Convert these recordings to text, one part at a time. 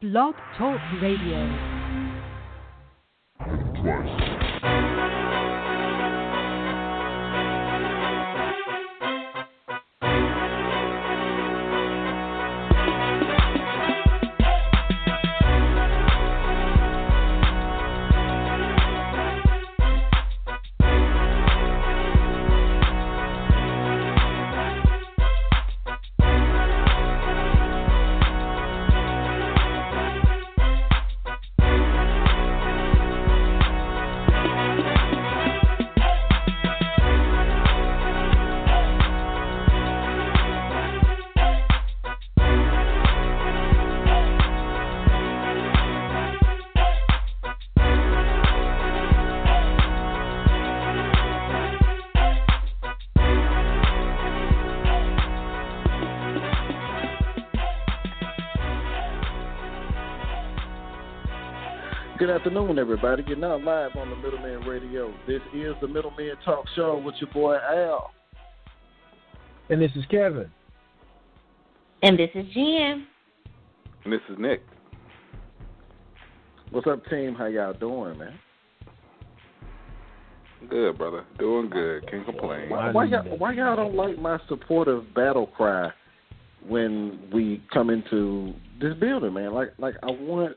Blog Talk Radio. Good afternoon, everybody. You're now live on the Middleman Radio. This is the Middleman Talk Show with your boy Al. And this is Kevin. And this is Jen. And this is Nick. What's up, team? How y'all doing, man? Good, brother. Doing good. Can't complain. Why, why, y'all, why y'all don't like my supportive battle cry when we come into this building, man? Like, like I want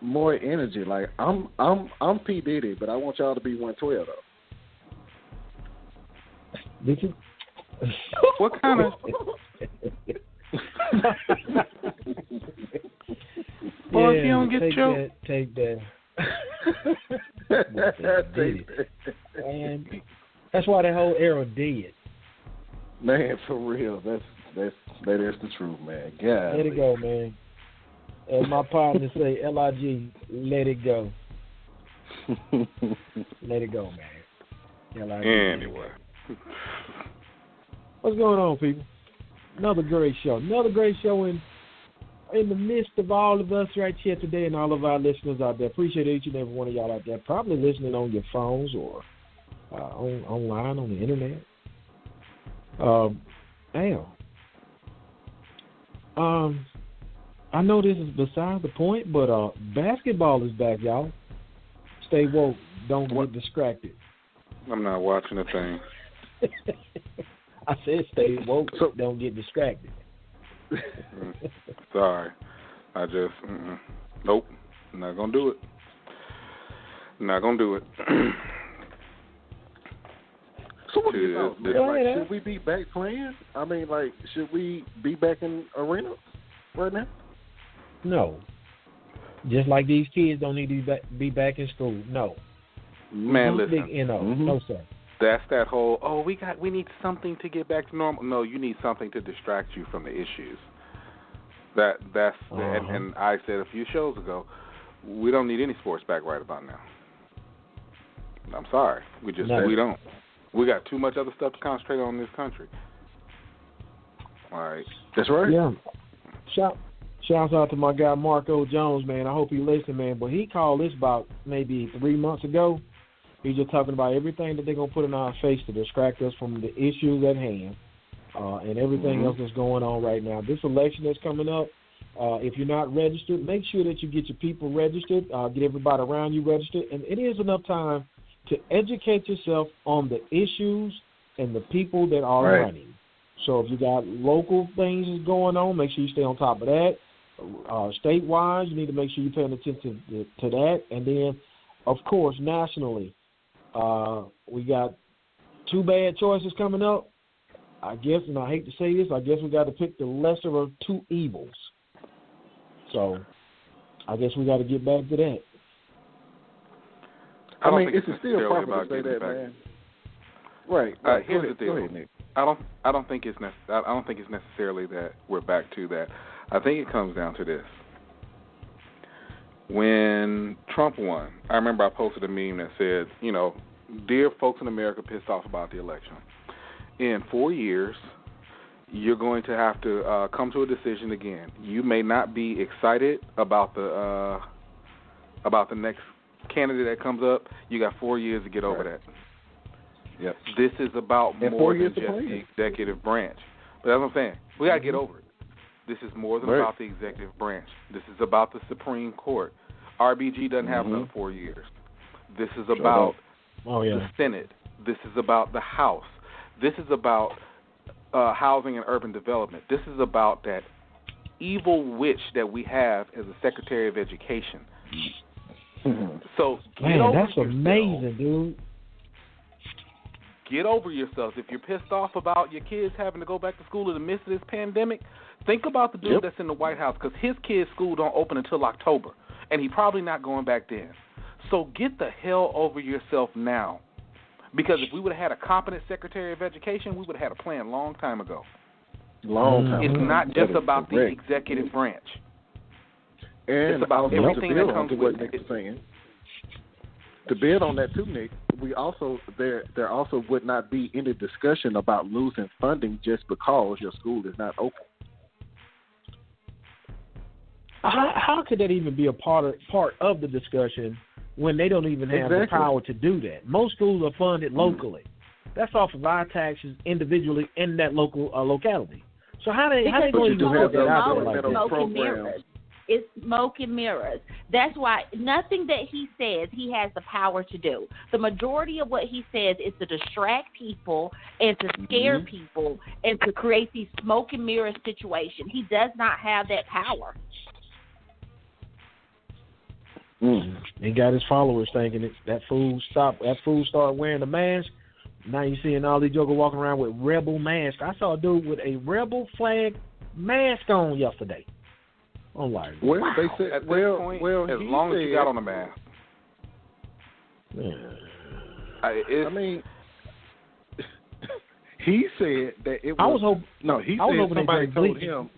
more energy. Like I'm I'm I'm P Diddy, but I want y'all to be one twelve though. Did you? what kind of? Boy, yeah, if you don't get take choked. that, take that. Take that. And that's why that whole era dead. Man, for real, that's that's that is the truth, man. God, Let it go, man. As my partner say, Lig, let it go. Let it go, man. Lig. Anyway. What's going on, people? Another great show. Another great show in in the midst of all of us right here today and all of our listeners out there. Appreciate each and every one of y'all out there. Probably listening on your phones or uh, on online on the internet. Um, damn. Um, I know this is beside the point, but uh, basketball is back, y'all. Stay woke. Don't What? get distracted. I'm not watching a thing. I said stay woke. So- don't get distracted. Sorry. I just, mm-mm. nope. Not gonna do it. Not gonna do it. So what do you Yeah, thoughts, man? Like, should we be back playing? I mean, like, should we be back in arena right now? No. Just like these kids don't need to be back, be back in school. No. Man, Big listen. NO. Mhm. No, sir. That's that whole. Oh, we got. We need something to get back to normal. No, you need something to distract you from the issues. That that's and, Uh-huh. and I said a few shows ago, we don't need any sports back right about now. I'm sorry, we just No. we don't. We got too much other stuff to concentrate on in this country. All right. That's right. Yeah. Shout shouts out to my guy Marco Jones, man. I hope he listened, man. But he called this about maybe three months ago. He's just talking about everything that they're gonna put in our face to distract us from the issues at hand. Uh, and everything Mhm. else that's going on right now. This election that's coming up, uh, if you're not registered, make sure that you get your people registered, uh, get everybody around you registered, and it is enough time to educate yourself on the issues and the people that are Right. running. So if you got local things that's going on, make sure you stay on top of that. Uh, statewide, you need to make sure you're paying attention to, to that, and then, of course, nationally, uh, we got two bad choices coming up. I guess, and I hate to say this, I guess we got to pick the lesser of two evils. So, I guess we got to get back to that. I, I, mean, it's it's still necessarily proper about to say that, back. man. Right. Uh, here's ahead, the deal. Ahead, I don't. I don't think it's. Nec- I I don't think it's necessarily that we're back to that. I think it comes down to this. When Trump won, I remember I posted a meme that said, you know, dear folks in America pissed off about the election. In four years, you're going to have to uh, come to a decision again. You may not be excited about the uh, about the next candidate that comes up. You got four years to get over Right. that. Yep. This is about And more than just the executive branch. But that's what I'm saying. We gotta get Mhm. over it. This is more than Right. about the executive branch. This is about the Supreme Court. RBG doesn't have Mhm. another four years. This is Sure about Oh the. Senate. This is about the House. This is about uh, housing and urban development. This is about that evil witch that we have as a Secretary of Education. So get Man, that's amazing, dude. Get over yourselves. If you're pissed off about your kids having to go back to school in the midst of this pandemic, think about the dude Yep. that's in the White House because his kid's school don't open until October, and he probably not going back then. So get the hell over yourself now. Because if we would have had a competent Secretary of Education, we would have had a plan long time ago. Long mm. time. It's ago. not just is about the executive branch. And It's about everything that comes to what with Nick it. Was saying. To build on that too, Nick, we also there there also would not be any discussion about losing funding just because your school is not open. How, how could that even be a part of part of the discussion when they don't even have the power to do that? Most schools are funded locally. That's off of our taxes individually in that local uh, locality. So how they how they going to do even have put that those out there like that? Smoke and programs. mirrors. It's smoke and mirrors. That's why nothing that he says he has the power to do. The majority of what he says is to distract people and to scare Mhm. people and to create these smoke and mirror situations. He does not have that power. Mm. He got his followers thinking that that fool stop that fool started wearing the mask. Now you seeing all these jokers walking around with rebel masks. I saw a dude with a rebel flag mask on yesterday. Oh, I'm like, Well, they said At this well, point, well, as he long as you got on the mask, man. I, I mean, he said that it was. I was hoping no, he I was said hoping somebody told bleach. him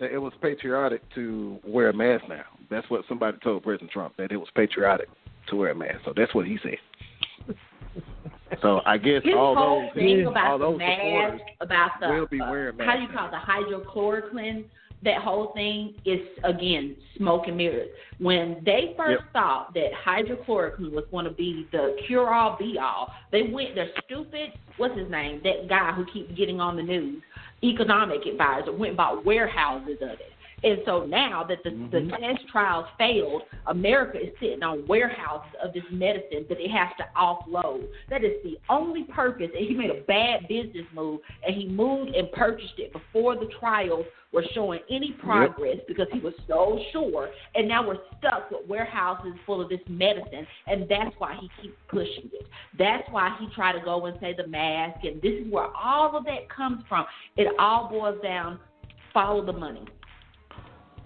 that it was patriotic to wear a mask. Now, that's what somebody told President Trump that it was patriotic to wear a mask. So that's what he said. so I guess His all whole those thing all about the those mask, supporters about the will be wearing how do you call it, the hydrochloroquine, that whole thing is again smoke and mirrors. When they first Yep. thought that hydrochloroquine was going to be the cure all be all, they went their stupid what's his name that guy who keeps getting on the news, economic advisor went and bought warehouses of it. And so now that the, the mm-hmm. test trials failed, America is sitting on warehouses of this medicine that it has to offload. That is the only purpose. And he made a bad business move, and he moved and purchased it before the trials were showing any progress because he was so sure. And now we're stuck with warehouses full of this medicine, and that's why he keeps pushing it. That's why he tried to go and say the mask, and this is where all of that comes from. It all boils down follow the money.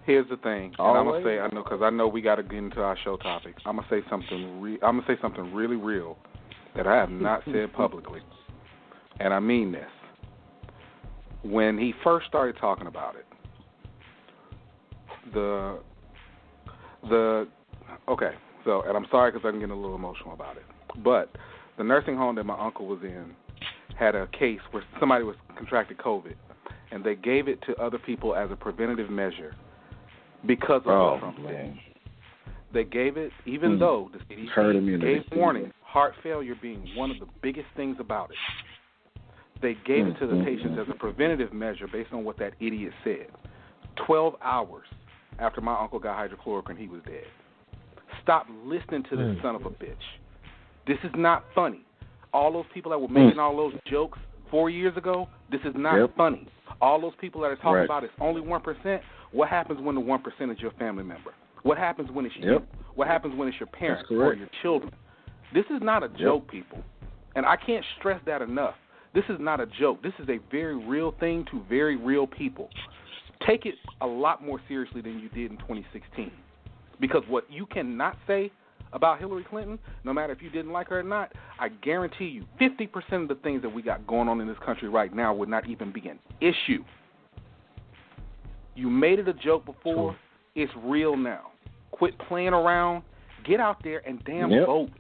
Here's the thing, and I'm gonna say I know because I know we got to get into our show topic. I'm gonna say something. Re- I'm gonna say something really real that I have not said publicly, and I mean this. When he first started talking about it, the the okay, so and I'm sorry because I'm getting a little emotional about it, but the nursing home that my uncle was in had a case where somebody was contracted COVID, and they gave it to other people as a preventative measure because of Oh Trump man, They gave it, even Hmm. though the CDC gave warning, heart failure being one of the biggest things about it. They gave it to the Mhm. patients as a preventative measure based on what that idiot said. Twelve hours after my uncle got hydrochloroquine, he was dead. Stop listening to this Hmm. son of a bitch. This is not funny. All those people that were making all those jokes four years ago, this is not Yep. funny. All those people that are talking Right. about it's only one percent. What happens when the one percent is your family member? What happens when it's you? What happens when it's your parents or your children? This is not a joke, people. And I can't stress that enough. This is not a joke. This is a very real thing to very real people. Take it a lot more seriously than you did in 2016. Because what you cannot say about Hillary Clinton, no matter if you didn't like her or not, I guarantee you 50% of the things that we got going on in this country right now would not even be an issue. You made it a joke before, it's real now. Quit playing around, get out there and damn Yep. vote.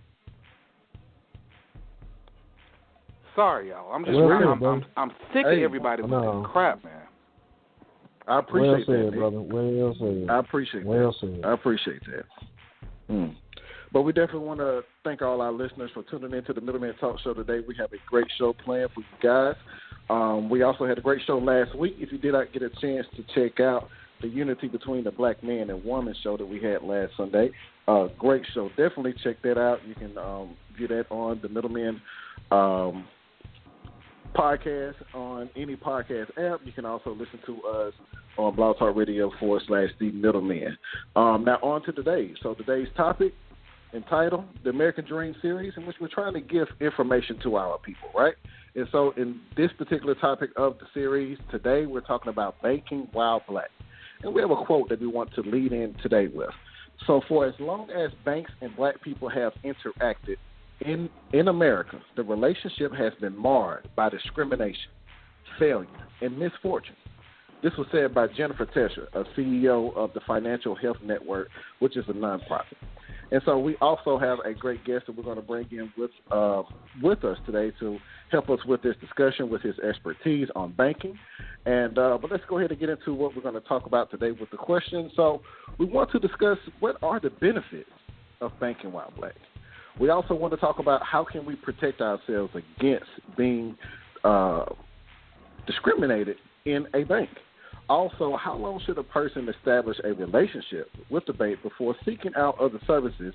Sorry, y'all. I'm just Well I'm, I'm. I'm sick Hey, of everybody with no. crap, man. I Well appreciate said, that. Brother. Well said. I appreciate that. Well said. I appreciate that. Mm. But we definitely want to thank all our listeners for tuning in to the Middleman Talk Show today. We have a great show planned for you guys. Um, we also had a great show last week. If you did not get a chance to check out the Unity Between the Black Man and Woman show that we had last Sunday, uh, great show. Definitely check that out. You can um, view that on the Middleman um, podcast on any podcast app. You can also listen to us on Blog Talk Radio forward slash the middleman. Um, now on to today. So today's topic entitled The American Dream Series, in which we're trying to give information to our people, right? And so in this particular topic of the series, today we're talking about banking while black. And we have a quote that we want to lead in today with. So for as long as banks and black people have interacted in in America, the relationship has been marred by discrimination, failure, and misfortune. This was said by Jennifer Tescher, a CEO of the Financial Health Network, which is a nonprofit. And so we also have a great guest that we're going to bring in with uh, with us today to help us with this discussion with his expertise on banking. And uh, but let's go ahead and get into what we're going to talk about today with the question. So we want to discuss what are the benefits of banking while black. We also want to talk about how can we protect ourselves against being uh, discriminated in a bank. Also, how long should a person establish a relationship with the bank before seeking out other services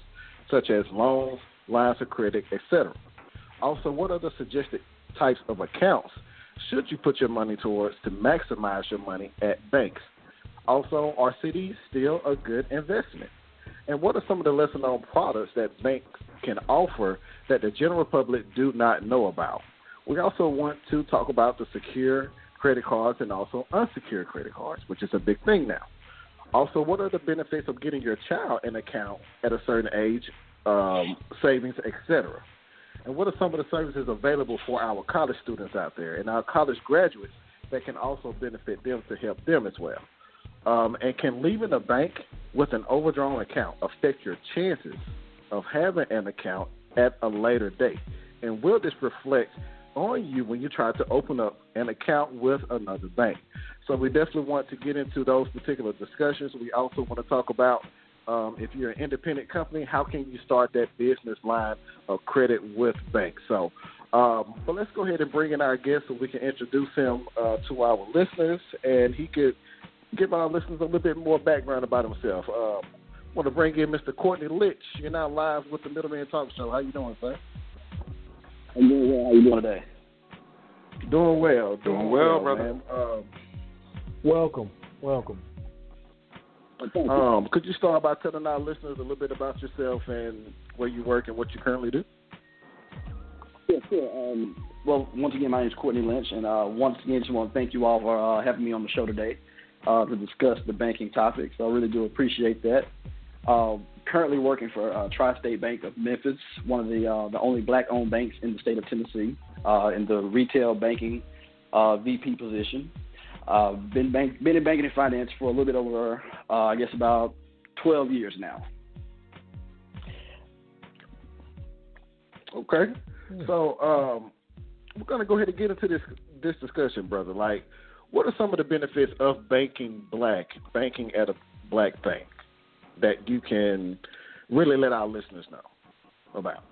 such as loans, lines of credit, etc.? Also, what the suggested types of accounts should you put your money towards to maximize your money at banks? Also, are CDs still a good investment? And what are some of the lesser known products that banks can offer that the general public do not know about? We also want to talk about the secure credit cards and also unsecured credit cards, which is a big thing now. Also, what are the benefits of getting your child an account at a certain age, um, savings, etc.? And what are some of the services available for our college students out there and our college graduates that can also benefit them to help them as well? Um, and can leaving a bank with an overdrawn account affect your chances of having an account at a later date? And will this reflect on you when you try to open up an account with another bank. So we definitely want to get into those particular discussions. We also want to talk about um, if you're an independent company, how can you start that business line of credit with banks? So, um, but let's go ahead and bring in our guest so we can introduce him uh, to our listeners, and he could give our listeners a little bit more background about himself. Um, want to bring in Mr. Courtney Litch. You're now live with the Middleman Talk Show. How you doing, sir? I'm doing well. How you doing today? Doing well. Doing, doing well, well, brother. Um, welcome. Welcome. Um, could you start by telling our listeners a little bit about yourself and where you work and what you currently do? Yeah, sure. Um, well, once again, my name is Courtney Lynch, and uh, once again, just want to thank you all for uh, having me on the show today uh, to discuss the banking topics. I really do appreciate that. Uh, currently working for uh, Tri-State Bank of Memphis, one of the uh, the only black-owned banks in the state of Tennessee, in the retail banking VP position. Uh, been bank, been in banking and finance for a little bit over, uh, I guess, about 12 years now. Okay, so um, we're gonna go ahead and get into this this discussion, brother. Like, what are some of the benefits of banking black, banking at a black bank? that you can really let our listeners know about?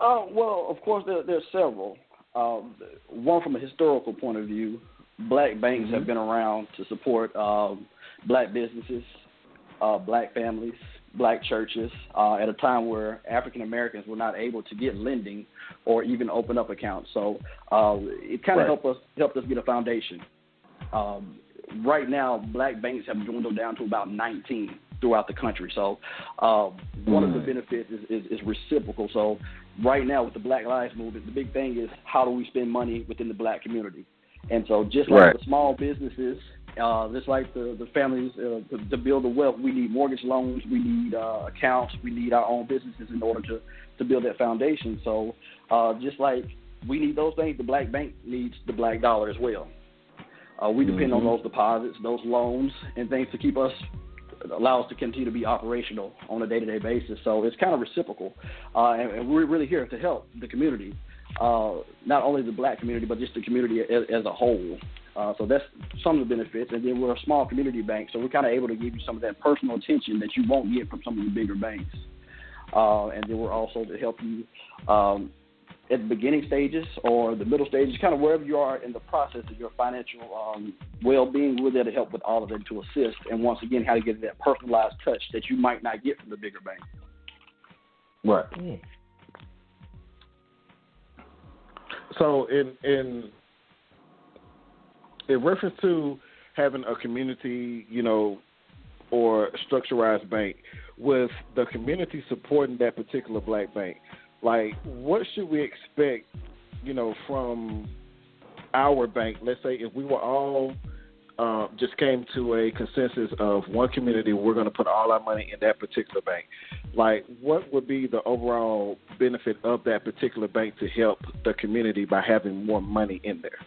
Uh, well, of course, there, there's several. Um, one from a historical point of view, black banks mm-hmm. have been around to support um, black businesses, uh, black families, black churches uh, at a time where African Americans were not able to get lending or even open up accounts. So uh, it kind of right. helped us helped us get a foundation. Um, right now, black banks have dwindled down to about 19 throughout the country. So, uh, one of the mm. benefits is, is, is, reciprocal. So, right now with the Black Lives Movement, the big thing is how do we spend money within the black community? And so, just like right. the small businesses, uh, just like the the families uh, to, to, build the wealth, we need mortgage loans, we need uh, accounts, we need our own businesses in order to to build that foundation. So, uh, just like we need those things, the black bank needs the black dollar as well. Uh, we depend mm-hmm. on those deposits, those loans, and things to keep us allow us to continue to be operational on a day-to-day basis. So it's kind of reciprocal, uh, and, and, we're really here to help the community, uh, not only the black community but just the community as, as a whole. Uh, so that's some of the benefits, and then we're a small community bank, so we're kind of able to give you some of that personal attention that you won't get from some of the bigger banks. Uh, and then we're also to help you um, at the beginning stages or the middle stages, kind of wherever you are in the process of your financial um, well-being, we're there to help with all of that to assist. And once again, how to get that personalized touch that you might not get from the bigger bank. Right. Mm. So in in in reference to having a community, you know, or structurized bank, with the community supporting that particular black bank, like what should we expect, you know, from our bank? Let's say if we were all uh, just came to a consensus of one community, we're going to put all our money in that particular bank. Like, what would be the overall benefit of that particular bank to help the community by having more money in there?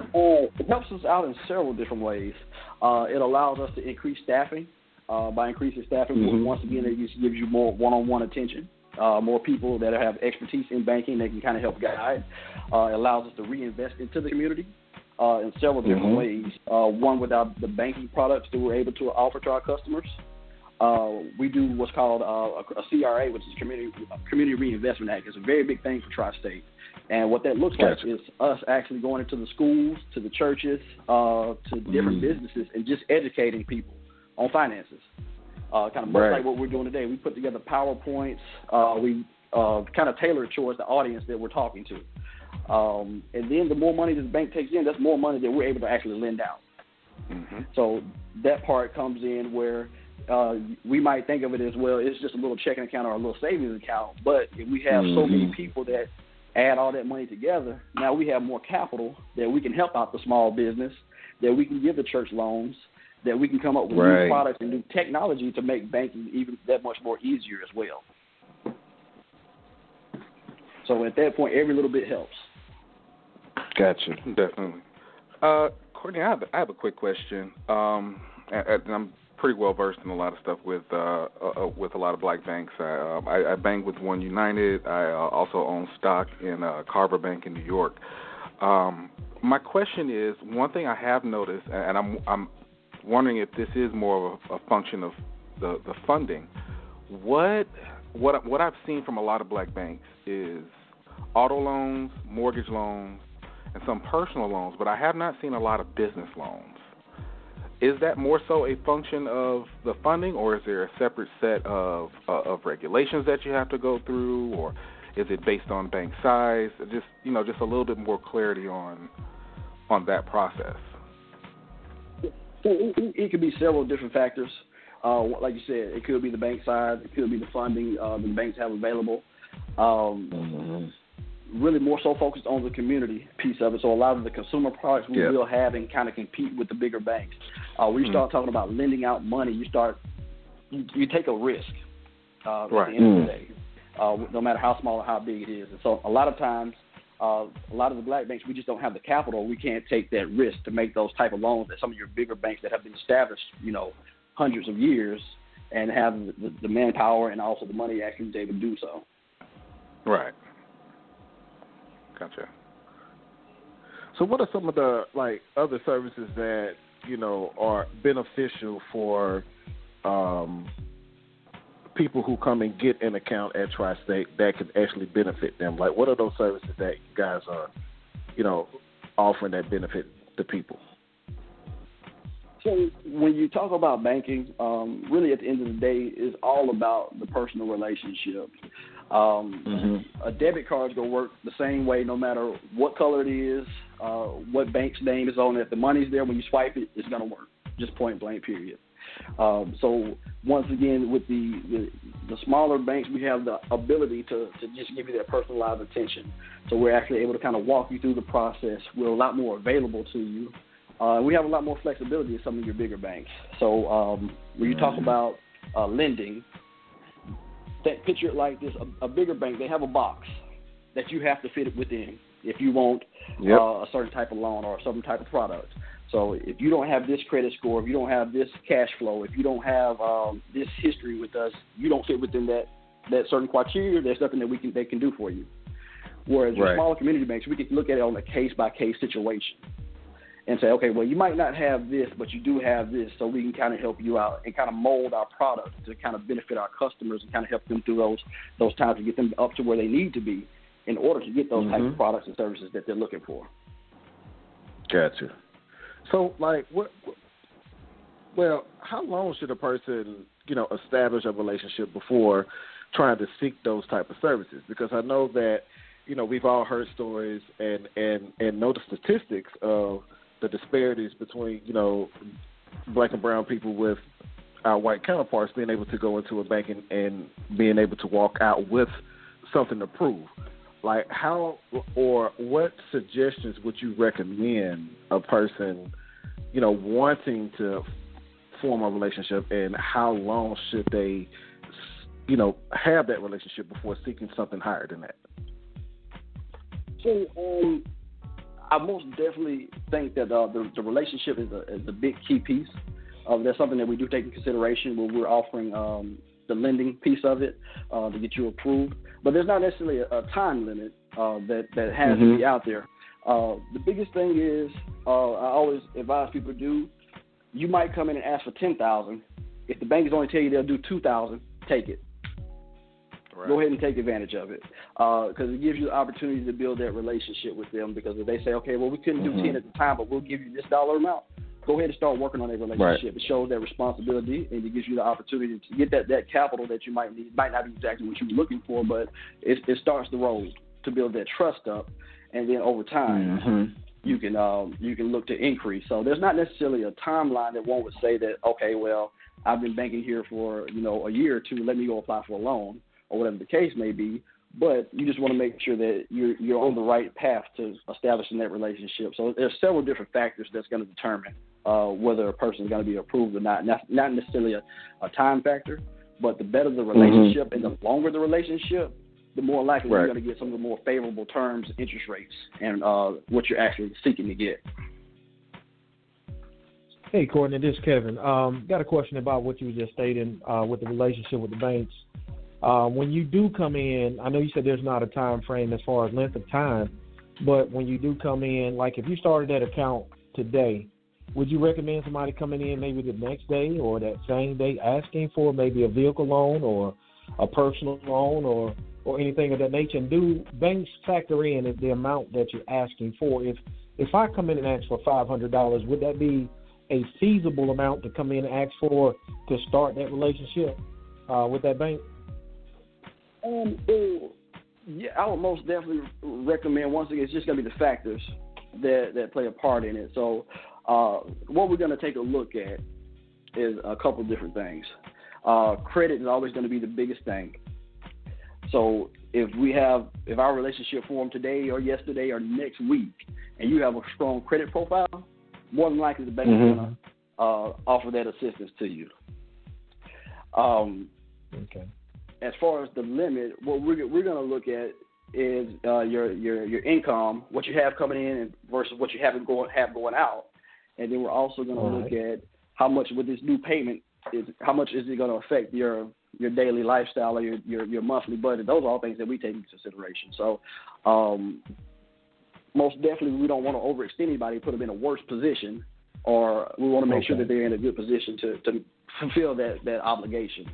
Uh, it helps us out in several different ways. Uh, it allows us to increase staffing. Uh, by increasing staffing, mm-hmm. once again, it just gives you more one-on-one attention. Uh, more people that have expertise in banking that can kind of help guide. Uh, it allows us to reinvest into the community uh, in several different mm-hmm. ways. Uh, one, with our, the banking products that we're able to offer to our customers. Uh, we do what's called uh, a, a, CRA, which is Community Community Reinvestment Act. It's a very big thing for Tri-State, and what that looks gotcha. like is us actually going into the schools, to the churches, uh, to different mm. businesses, and just educating people on finances. Uh, kind of much right. like what we're doing today. We put together PowerPoints. Uh, we uh, kind of tailor it towards the audience that we're talking to. Um, and then the more money this bank takes in, that's more money that we're able to actually lend out. Mm-hmm. So that part comes in where uh, we might think of it as well. It's just a little checking account or a little savings account. But if we have mm-hmm. so many mm-hmm. people that add all that money together, now we have more capital that we can help out the small business, that we can give the church loans, that we can come up with right. new products and new technology to make banking even that much more easier as well. So at that point, every little bit helps. Gotcha, definitely. Uh, Courtney, I have, I have a quick question. Um, and I'm pretty well versed in a lot of stuff with uh, uh, uh, with a lot of black banks. I, uh, I, I bank with One United. I uh, also own stock in uh, Carver Bank in New York. Um, my question is one thing I have noticed, and I'm I'm wondering if this is more of a, a function of the the funding. What what what I've seen from a lot of black banks is auto loans, mortgage loans, and some personal loans, but I have not seen a lot of business loans. Is that more so a function of the funding, or is there a separate set of uh, of regulations that you have to go through, or is it based on bank size? Just you know, just a little bit more clarity on on that process. It, it, it could be several different factors. Uh, like you said, it could be the bank size, it could be the funding uh, the banks have available. Um, mm-hmm really more so focused on the community piece of it. So a lot of the consumer products we will have and kind of compete with the bigger banks. Uh, when you mm. start talking about lending out money, you start you, you take a risk uh, right. at the end mm. of the day, uh, no matter how small or how big it is. And so a lot of times, uh, a lot of the black banks we just don't have the capital. We can't take that risk to make those type of loans that some of your bigger banks that have been established, you know, hundreds of years and have the, the manpower and also the money actually to be able to do so. Right. Gotcha. So, what are some of the like other services that you know are beneficial for um, people who come and get an account at Tri-State that can actually benefit them? Like, what are those services that you guys are, you know, offering that benefit the people? So when you talk about banking, um, really at the end of the day, it's all about the personal relationship. Um, mm-hmm. A debit card is gonna work the same way no matter what color it is, uh, what bank's name is on it. If the money's there when you swipe it, it's gonna work. Just point blank, period. Um, so once again, with the, the, the smaller banks, we have the ability to, to just give you that personalized attention. So we're actually able to kind of walk you through the process. We're a lot more available to you. Uh, we have a lot more flexibility in some of your bigger banks. So um, when you talk mm-hmm. about uh, lending, that picture it like this: a, a, bigger bank, they have a box that you have to fit it within if you want yep. uh, a certain type of loan or a certain type of product. So if you don't have this credit score, if you don't have this cash flow, if you don't have um, this history with us, you don't fit within that that certain criteria. There's nothing that we can they can do for you. Whereas right. smaller community banks, we can look at it on a case by case situation and say, okay, well, you might not have this, but you do have this, so we can kind of help you out and kind of mold our product to kind of benefit our customers and kind of help them through those those times to get them up to where they need to be. in order to get those mm-hmm. type of products and services that they're looking for. Gotcha. So, like, what? Well, how long should a person, you know, establish a relationship before trying to seek those type of services? Because I know that, you know, we've all heard stories and and and know the statistics of the disparities between, you know, black and brown people with our white counterparts being able to go into a bank and, and being able to walk out with something to prove. Like how or what suggestions would you recommend a person, you know, wanting to form a relationship, and how long should they, you know, have that relationship before seeking something higher than that? So, um, I most definitely think that uh, the, the relationship is a, is a big key piece. Uh, that's something that we do take into consideration when we're offering um, the lending piece of it uh, to get you approved. But there's not necessarily a, a time limit uh, that that has mm-hmm. to be out there. Uh, the biggest thing is uh, I always advise people to do. You might come in and ask for ten thousand. If the bank is only tell you they'll do two thousand, take it. Right. Go ahead and take advantage of it because uh, it gives you the opportunity to build that relationship with them. Because if they say, okay, well, we couldn't do mm-hmm. ten at the time, but we'll give you this dollar amount, go ahead and start working on that relationship. Right. It shows that responsibility and it gives you the opportunity to get that, that capital that you might need. Might not be exactly what you were looking for, but it, it starts the road to build that trust up, and then over time. Mm-hmm. You can um, you can look to increase. So there's not necessarily a timeline that one would say that okay, well, I've been banking here for you know a year or two. Let me go apply for a loan or whatever the case may be. But you just want to make sure that you're you're on the right path to establishing that relationship. So there's several different factors that's going to determine uh, whether a person is going to be approved or not. Not, not necessarily a, a time factor, but the better the mm-hmm. relationship mm-hmm. and the longer the relationship, the more likely right. you're going to get some of the more favorable terms, interest rates, and uh, what you're actually seeking to get. Hey, Courtney, this is Kevin. Um, got a question about what you were just stating uh, with the relationship with the banks. Uh, when you do come in, I know you said there's not a time frame as far as length of time, but when you do come in, like if you started that account today, would you recommend somebody coming in maybe the next day or that same day asking for maybe a vehicle loan or a personal loan or or anything of that nature? And do banks factor in the amount that you're asking for? If if I come in and ask for five hundred dollars, would that be a feasible amount to come in and ask for to start that relationship uh, with that bank? Um, well, yeah, I would most definitely recommend. Once again, it's just going to be the factors that that play a part in it. So uh, what we're going to take a look at is a couple different things. Uh, credit is always going to be the biggest thing. So if we have, if our relationship formed today or yesterday or next week, and you have a strong credit profile, more than likely the bank mm-hmm. is going to uh, offer that assistance to you. Um, okay. As far as the limit, what we're we're going to look at is uh, your your your income, what you have coming in versus what you haven't going have going out, and then we're also going to look right. at how much with this new payment is how much is it going to affect your your daily lifestyle or your, your your monthly budget. Those are all things that we take into consideration. So, um, most definitely, we don't want to overextend anybody, put them in a worse position, or we want to make okay. sure that they're in a good position to to fulfill that that obligation.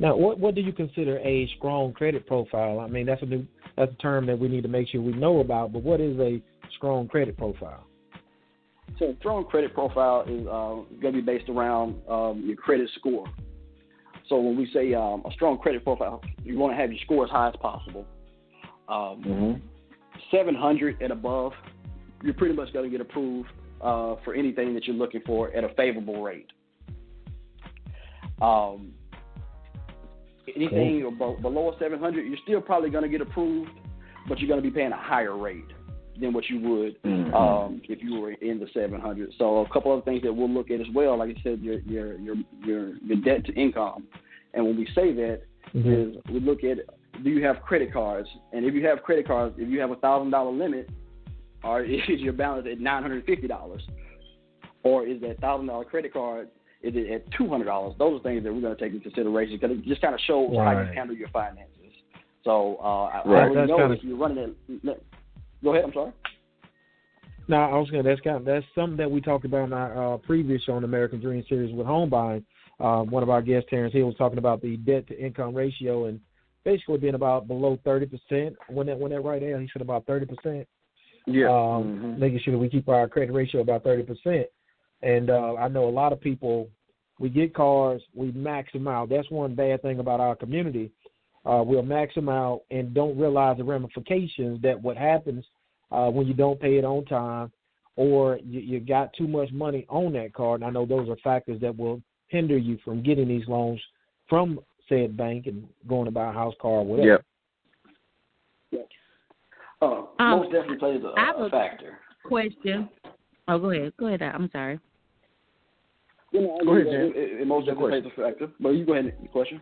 Now, what what do you consider a strong credit profile? I mean, that's a new that's a term that we need to make sure we know about. But what is a strong credit profile? So, strong credit profile is uh, going to be based around um, your credit score. So, when we say um, a strong credit profile, you want to have your score as high as possible. Um, mm-hmm. 700 and above, you're pretty much going to get approved uh, for anything that you're looking for at a favorable rate. Um, anything cool. below 700, you're still probably going to get approved, but you're going to be paying a higher rate than what you would mm-hmm. um, if you were in the 700. So a couple of things that we'll look at as well, like I said, your your your your, your debt to income, and when we say that, mm-hmm. is we look at do you have credit cards, and if you have credit cards, if you have a thousand dollar limit, or is your balance at nine hundred fifty dollars, or is that thousand dollar credit card is it at two hundred dollars? Those are things that we're going to take into consideration because it just kind of shows right. how you handle your finances. So uh, right. I already know kinda... if you're running it. Go ahead. I'm sorry. No, I was gonna. That's kind of that's something that we talked about in our uh, previous show on the American Dream series with home buying. Uh, one of our guests, Terrence Hill, was talking about the debt to income ratio and basically being about below thirty percent. When that when that right there, he said about thirty percent. Yeah. Um, Mhm. making sure that we keep our credit ratio about thirty percent. And uh, I know a lot of people, we get cars, we max them out. That's one bad thing about our community. Uh, we'll max them out and don't realize the ramifications that what happens uh, when you don't pay it on time, or you, you got too much money on that card. And I know those are factors that will hinder you from getting these loans from said bank and going to buy a house, car, or whatever. Yep. Uh, Um, most definitely plays a, I have a a- factor. Question. Oh, go ahead. Go ahead. I'm sorry. You know, I Go mean, ahead, Jen. it, it, it most definitely plays a factor. But you go ahead and question.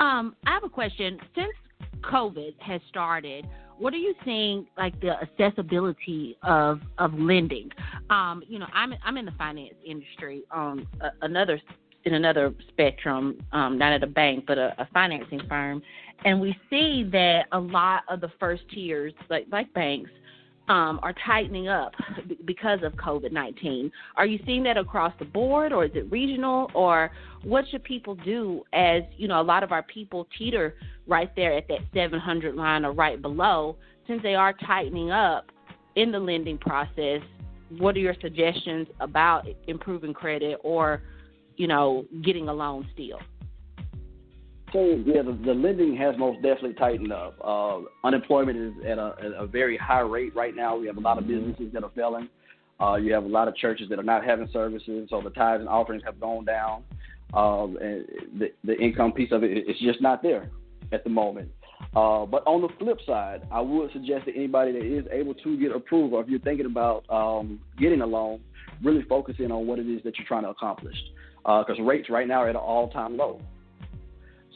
Um, I have a question. Since COVID has started, what are you seeing like the accessibility of of lending? Um, you know, I'm I'm in the finance industry. Um, a, another in another spectrum, um, not at a bank, but a, a financing firm, and we see that a lot of the first tiers, like like banks, um, are tightening up because of COVID 19. Are you seeing that across the board, or is it regional, or what should people do as, you know, a lot of our people teeter right there at that 700 line or right below, since they are tightening up in the lending process? What are your suggestions about improving credit or, you know, getting a loan still? So yeah, the, the lending has most definitely tightened up. Uh, unemployment is at a, at a very high rate right now. We have a lot of businesses that are failing. Uh, you have a lot of churches that are not having services, so the tithes and offerings have gone down. Um, and the, the income piece of it is just not there at the moment. Uh, but on the flip side, I would suggest that anybody that is able to get approval, if you're thinking about um, getting a loan, really focus in on what it is that you're trying to accomplish. Because rates right now are at an all-time low.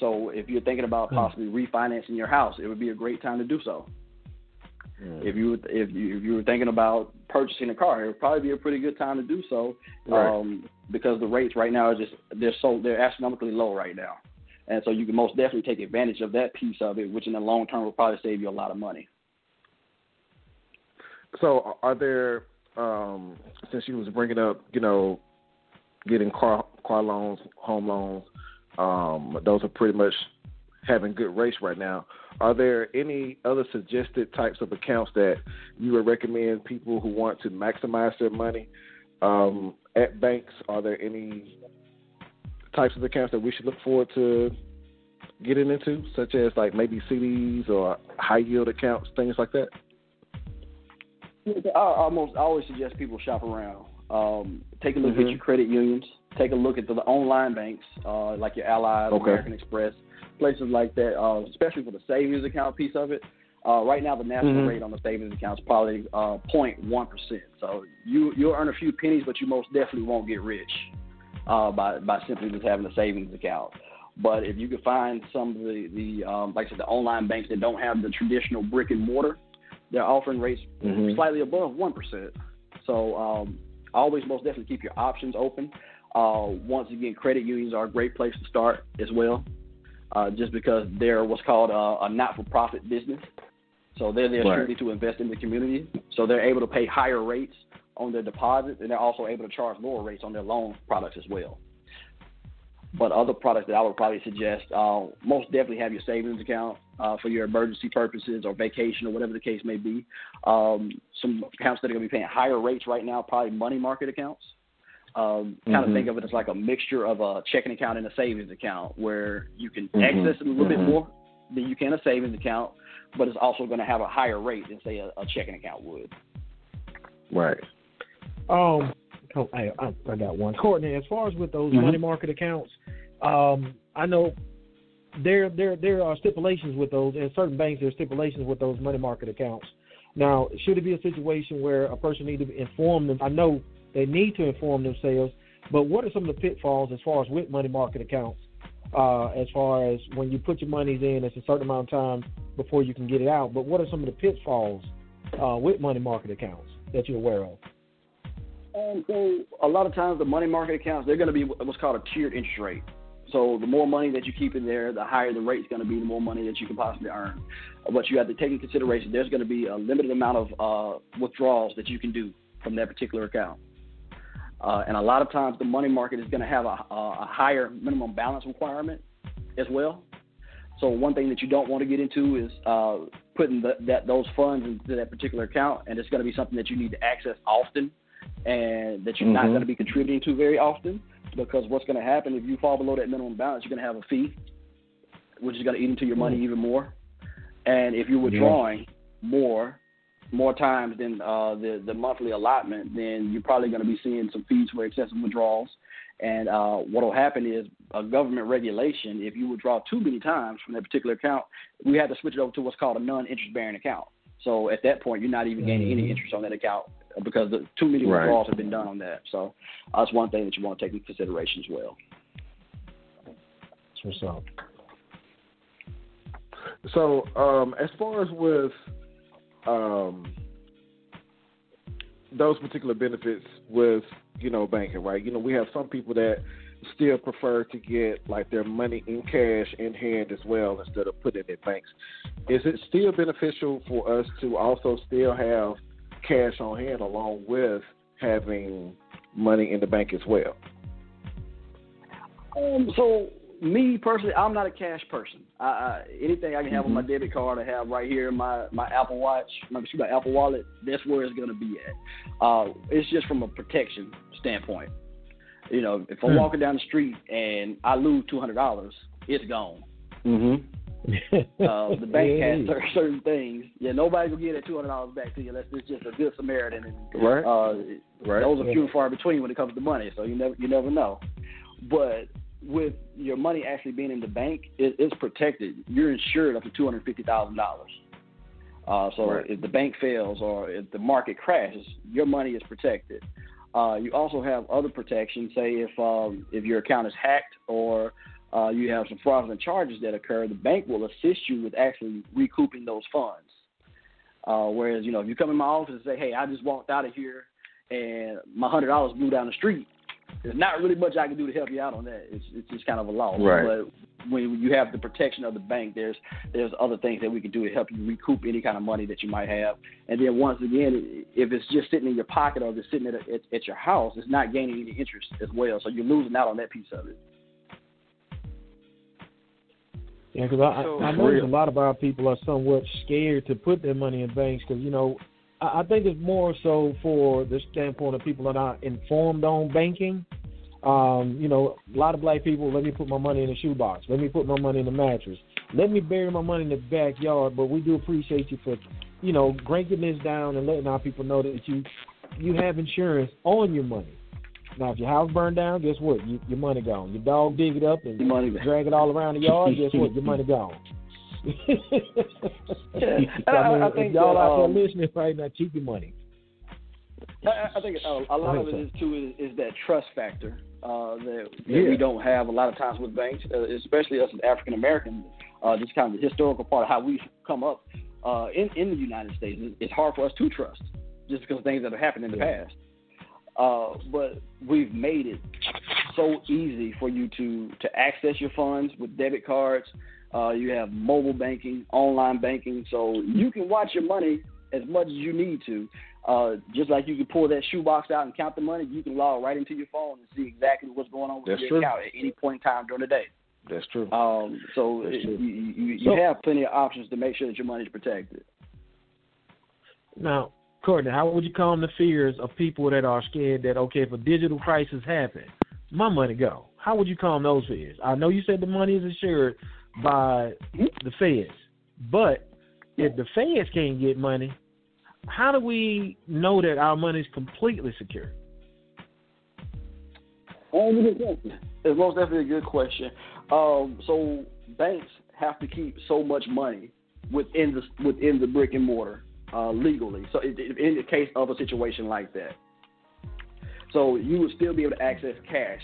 So if you're thinking about Hmm. possibly refinancing your house, it would be a great time to do so. If you if you if you were thinking about purchasing a car, it would probably be a pretty good time to do so, Right. um, because the rates right now are just they're so they're astronomically low right now, and so you can most definitely take advantage of that piece of it, which in the long term will probably save you a lot of money. So, are there, um, since you was bringing up, you know, getting car car loans, home loans, um, those are pretty much having good rates right now. Are there any other suggested types of accounts that you would recommend people who want to maximize their money um, at banks? Are there any types of accounts that we should look forward to getting into, such as like maybe CDs or high yield accounts, things like that? I almost always suggest people shop around. Um, take a look at Mhm. your credit unions. Take a look at the, the online banks, uh, like your Allys, Okay. American Express, places like that. Uh, especially for the savings account piece of it. Uh, right now, the national Mhm. rate on the savings account is probably uh, 0.1 percent. So you you'll earn a few pennies, but you most definitely won't get rich uh, by by simply just having a savings account. But if you could find some of the the um, like I said, the online banks that don't have the traditional brick and mortar, they're offering rates Mhm. slightly above one percent. So um, always most definitely keep your options open. Uh, once again, credit unions are a great place to start as well, uh, just because they're what's called a, a not-for-profit business. So they're there Right. strictly to invest in the community. So they're able to pay higher rates on their deposits, and they're also able to charge lower rates on their loan products as well. But other products that I would probably suggest, uh, most definitely have your savings account uh, for your emergency purposes or vacation or whatever the case may be. Um, some accounts that are going to be paying higher rates right now, probably money market accounts. Um, kind Mhm. of think of it as like a mixture of a checking account and a savings account, where you can Mhm. access it a little bit Mhm. more than you can a savings account, but it's also going to have a higher rate than say a, a checking account would. Right. Um, oh, I, I, I got one. Courtney, as far as with those Mhm. money market accounts, um, I know there there there are stipulations with those. In certain banks, there are stipulations with those money market accounts. Now, should it be a situation where a person need to inform them? I know they need to inform themselves, but what are some of the pitfalls as far as with money market accounts? Uh, as far as when you put your monies in, it's a certain amount of time before you can get it out. But what are some of the pitfalls uh, with money market accounts that you're aware of? Um, so a lot of times the money market accounts they're going to be what's called a tiered interest rate. So the more money that you keep in there, the higher the rate's going to be, the more money that you can possibly earn. But you have to take into consideration there's going to be a limited amount of uh, withdrawals that you can do from that particular account. Uh, and a lot of times the money market is going to have a, a, a higher minimum balance requirement as well. So one thing that you don't want to get into is uh, putting the, that those funds into that particular account, and it's going to be something that you need to access often, and that you're mm-hmm. not going to be contributing to very often. Because what's going to happen if you fall below that minimum balance, you're going to have a fee, which is going to eat into your money mm-hmm. even more. And if you're withdrawing yeah. more, more times than uh, the the monthly allotment, then you're probably going to be seeing some fees for excessive withdrawals. And uh, what will happen is a government regulation. If you withdraw too many times from that particular account, we have to switch it over to what's called a non-interest bearing account. So at that point, you're not even gaining mm-hmm. any interest on that account because the, too many right. withdrawals have been done on that. So that's one thing that you want to take into consideration as well. What's up? So um, as far as with um, those particular benefits with you know banking, right? You know, we have some people that still prefer to get like their money in cash in hand as well instead of putting it in banks. Is it still beneficial for us to also still have cash on hand along with having money in the bank as well? Um, so me personally, I'm not a cash person. I, I, anything I can have on my mm-hmm. debit card, I have right here my my Apple Watch, my excuse my Apple Wallet. That's where it's gonna be at. Uh, it's just from a protection standpoint. You know, if I'm hmm. walking down the street and I lose two hundred dollars, it's gone. Mm-hmm. uh, the bank has certain things. Yeah, nobody will get that two hundred dollars back to you unless it's just a good Samaritan. And, right. Uh, right. Those are few and far between when it comes to money. So you never you never know. But with your money actually being in the bank, it, it's protected. You're insured up to two hundred fifty thousand dollars. Uh, so right. if the bank fails or if the market crashes, your money is protected. Uh, you also have other protections. Say if um, if your account is hacked or uh, you have some fraudulent charges that occur, the bank will assist you with actually recouping those funds. Uh, whereas you know if you come in my office and say, "Hey, I just walked out of here and my hundred dollars blew down the street," there's not really much I can do to help you out on that. It's it's just kind of a loss. Right. But when you have the protection of the bank, there's there's other things that we can do to help you recoup any kind of money that you might have. And then once again, if it's just sitting in your pocket or if it's sitting at, at, at your house, it's not gaining any interest as well. So you're losing out on that piece of it. Yeah, because I, so, I, I know a lot of our people are somewhat scared to put their money in banks because you know I think it's more so for the standpoint of people that are informed on banking. Um, you know, a lot of black people let me put my money in a shoebox. Let me put my money in the mattress. Let me bury my money in the backyard. But we do appreciate you for, you know, breaking this down and letting our people know that you you have insurance on your money. Now, if your house burned down, guess what? You, your money gone. Your dog dig it up and drag it all around the yard. guess what? Your money gone I, mean, I, think y'all that, out um, there listening right now, keep your money. I, I think uh, a lot of it is too is, is that trust factor uh, that, that yeah. we don't have a lot of times with banks, uh, especially us as African Americans. Uh, just kind of the historical part of how we come up uh, in in the United States. It's hard for us to trust just because of things that have happened in the yeah. past. Uh, but we've made it so easy for you to to access your funds with debit cards, uh, you have mobile banking, online banking, so you can watch your money as much as you need to. Uh, just like you can pull that shoebox out and count the money, you can log right into your phone and see exactly what's going on with That's your true. account at any point in time during the day. That's true. Um, so That's true. you, you, you so, have plenty of options to make sure that your money is protected. Now, Courtney, how would you calm the fears of people that are scared that okay, if a digital crisis happens, my money go? How would you calm those fears? I know you said the money is insured, by the feds. But if the feds can't get money, how do we know that our money is completely secure? It's most definitely a good question. Um, so banks have to keep so much money within the within the brick and mortar uh, legally. So in the case of a situation like that, so you would still be able to access cash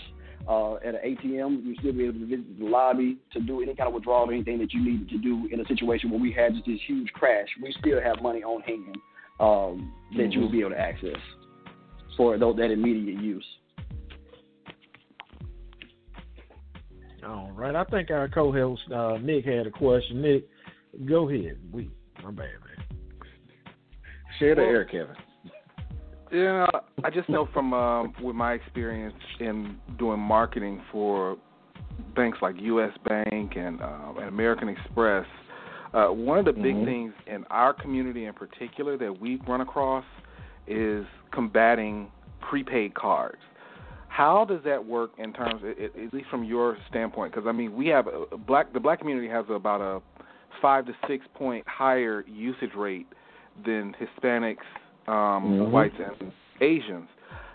uh, at an ATM. You still be able to visit the lobby to do any kind of withdrawal or anything that you needed to do in a situation where we had just this huge crash. We still have money on hand um, that mm-hmm. you will be able to access for those, that immediate use. All right. I think our co-host uh, Nick had a question. Nick, go ahead. We, my bad, man. Share the well, air, Kevin. Yeah, I just know from um, with my experience in doing marketing for banks like U.S. Bank and, uh, and American Express, uh, one of the big Mhm. things in our community in particular that we've run across is combating prepaid cards. How does that work in terms, at, least from your standpoint? Because I mean, we have a black the black community has about a five to six point higher usage rate than Hispanics, um, Mhm. whites, and Asians.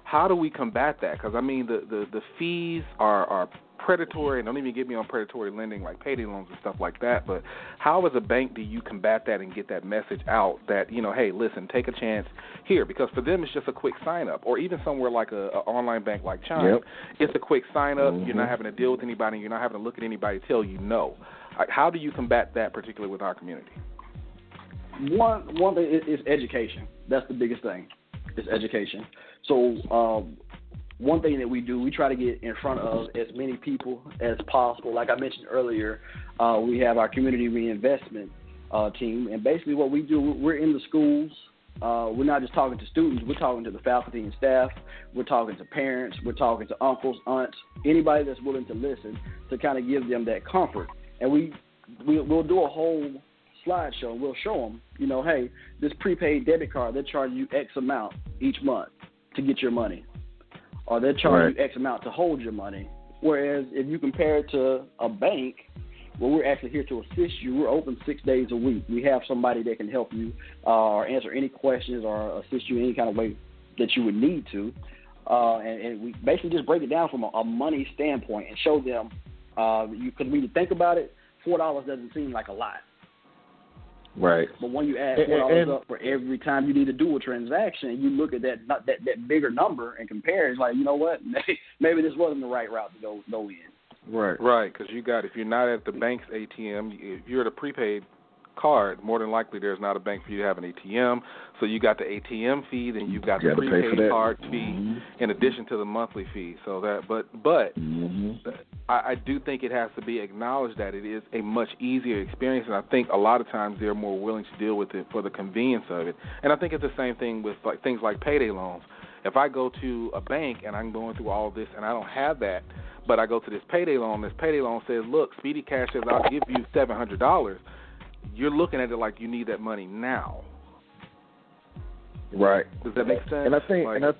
How do we combat that? Because I mean, the, the the fees are are predatory, and don't even get me on predatory lending like payday loans and stuff like that. But how, as a bank, do you combat that and get that message out that you know, hey, listen, take a chance here? Because for them, it's just a quick sign up, or even somewhere like a, a online bank like Chime, Yep. it's a quick sign up. You're not Mhm. having to deal with anybody. You're not having to look at anybody tell you no. How do you combat that, particularly with our community? One one thing is, education. That's the biggest thing. Is education. So um, one thing that we do, we try to get in front of as many people as possible. Like I mentioned earlier, uh, we have our community reinvestment uh, team, and basically what we do, we're in the schools. Uh, we're not just talking to students. We're talking to the faculty and staff. We're talking to parents. We're talking to uncles, aunts, anybody that's willing to listen to kind of give them that comfort. And we, we we'll do a whole slideshow. We'll show them, you know, hey, this prepaid debit card, they're charging you X amount each month to get your money, or they're charging you X amount to hold your money. Whereas if you compare it to a bank, well, we're actually here to assist you. We're open six days a week. We have somebody that can help you uh, or answer any questions or assist you in any kind of way that you would need to. Uh, and, and we basically just break it down from a, a money standpoint and show them, uh, because when you think about it, four dollars doesn't seem like a lot. Right. But when you add four dollars up for every time you need to do a transaction, you look at that not that that bigger number and compare, it's like you know what, maybe, maybe this wasn't the right route to go go in. Right. Right, because you got if you're not at the bank's ATM, if you're at a prepaid card, more than likely there's not a bank for you to have an ATM. So you got the ATM fee, then you've got You the gotta pay for prepaid card fee, Mhm. in addition to the monthly fee. So that, but but Mhm. I, I do think it has to be acknowledged that it is a much easier experience, and I think a lot of times they're more willing to deal with it for the convenience of it. And I think it's the same thing with like things like payday loans. If I go to a bank and I'm going through all of this and I don't have that, but I go to this payday loan, this payday loan says, "Look, Speedy Cash says I'll give you seven hundred dollars." You're looking at it like you need that money now. Right. Does that make sense? And I think, Like- and I,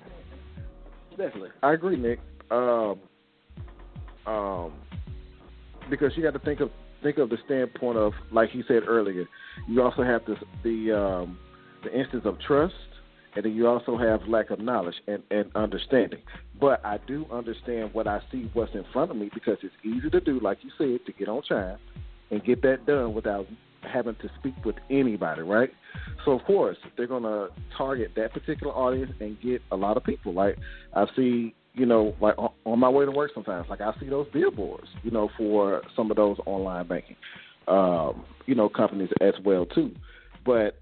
Definitely. I agree, Nick. Um, um, because you got to think of think of the standpoint of, like he said earlier, you also have this the um, the instance of trust, and then you also have lack of knowledge and, and understanding. But I do understand what I see what's in front of me because it's easy to do, like you said, to get on time and get that done without having to speak with anybody, right? So of course they're gonna target that particular audience and get a lot of people. Like I see, you know, like on, my way to work sometimes, like I see those billboards, you know, for some of those online banking, um, you know, companies as well too. But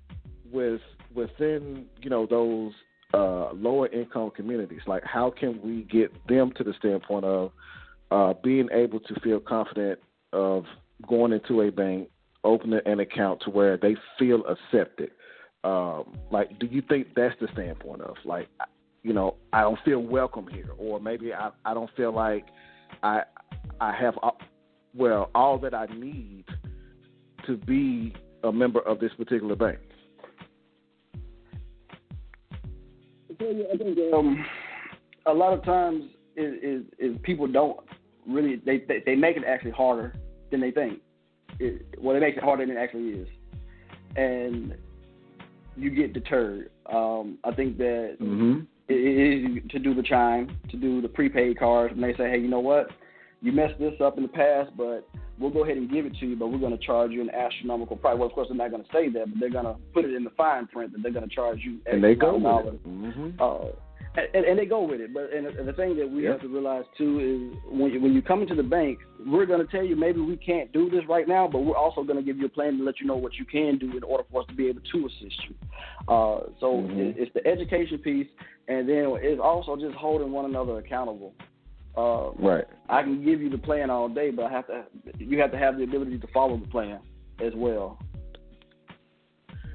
with within, you know, those uh, lower income communities, like how can we get them to the standpoint of uh, being able to feel confident of going into a bank, opening an account to where they feel accepted. Um, like, do you think that's the standpoint of like, you know, I don't feel welcome here, or maybe I I don't feel like I I have well all that I need to be a member of this particular bank. I think um, a lot of times is people don't really they, they they make it actually harder than they think. It, well, it makes it harder than it actually is, and you get deterred. Um, I think that Mm-hmm. it it is to do the chime, to do the prepaid cards, and they say, hey, you know what? You messed this up in the past, but we'll go ahead and give it to you, but we're going to charge you an astronomical price. Well, of course, they're not going to say that, but they're going to put it in the fine print that they're going to charge you. X And they go with it. Mm-hmm. uh, and, and they go with it. But and, and the thing that we Yeah. have to realize too is when you, when you come into the bank, we're going to tell you maybe we can't do this right now, but we're also going to give you a plan to let you know what you can do in order for us to be able to assist you. Uh, so Mhm. it, it's the education piece, and then it's also just holding one another accountable. Uh, Right. I can give you the plan all day, but I have to. You have to have the ability to follow the plan as well.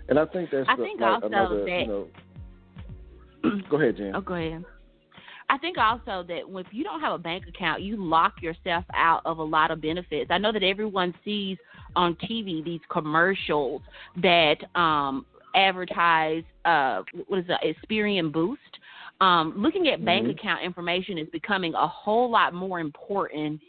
And I think that's I the, think like also another, that- you know. Go ahead, Jen. Oh, go ahead. I think also that if you don't have a bank account, you lock yourself out of a lot of benefits. I know that everyone sees on TV these commercials that um, advertise uh, what is it, Experian Boost. Um, looking at bank Mhm. account information is becoming a whole lot more important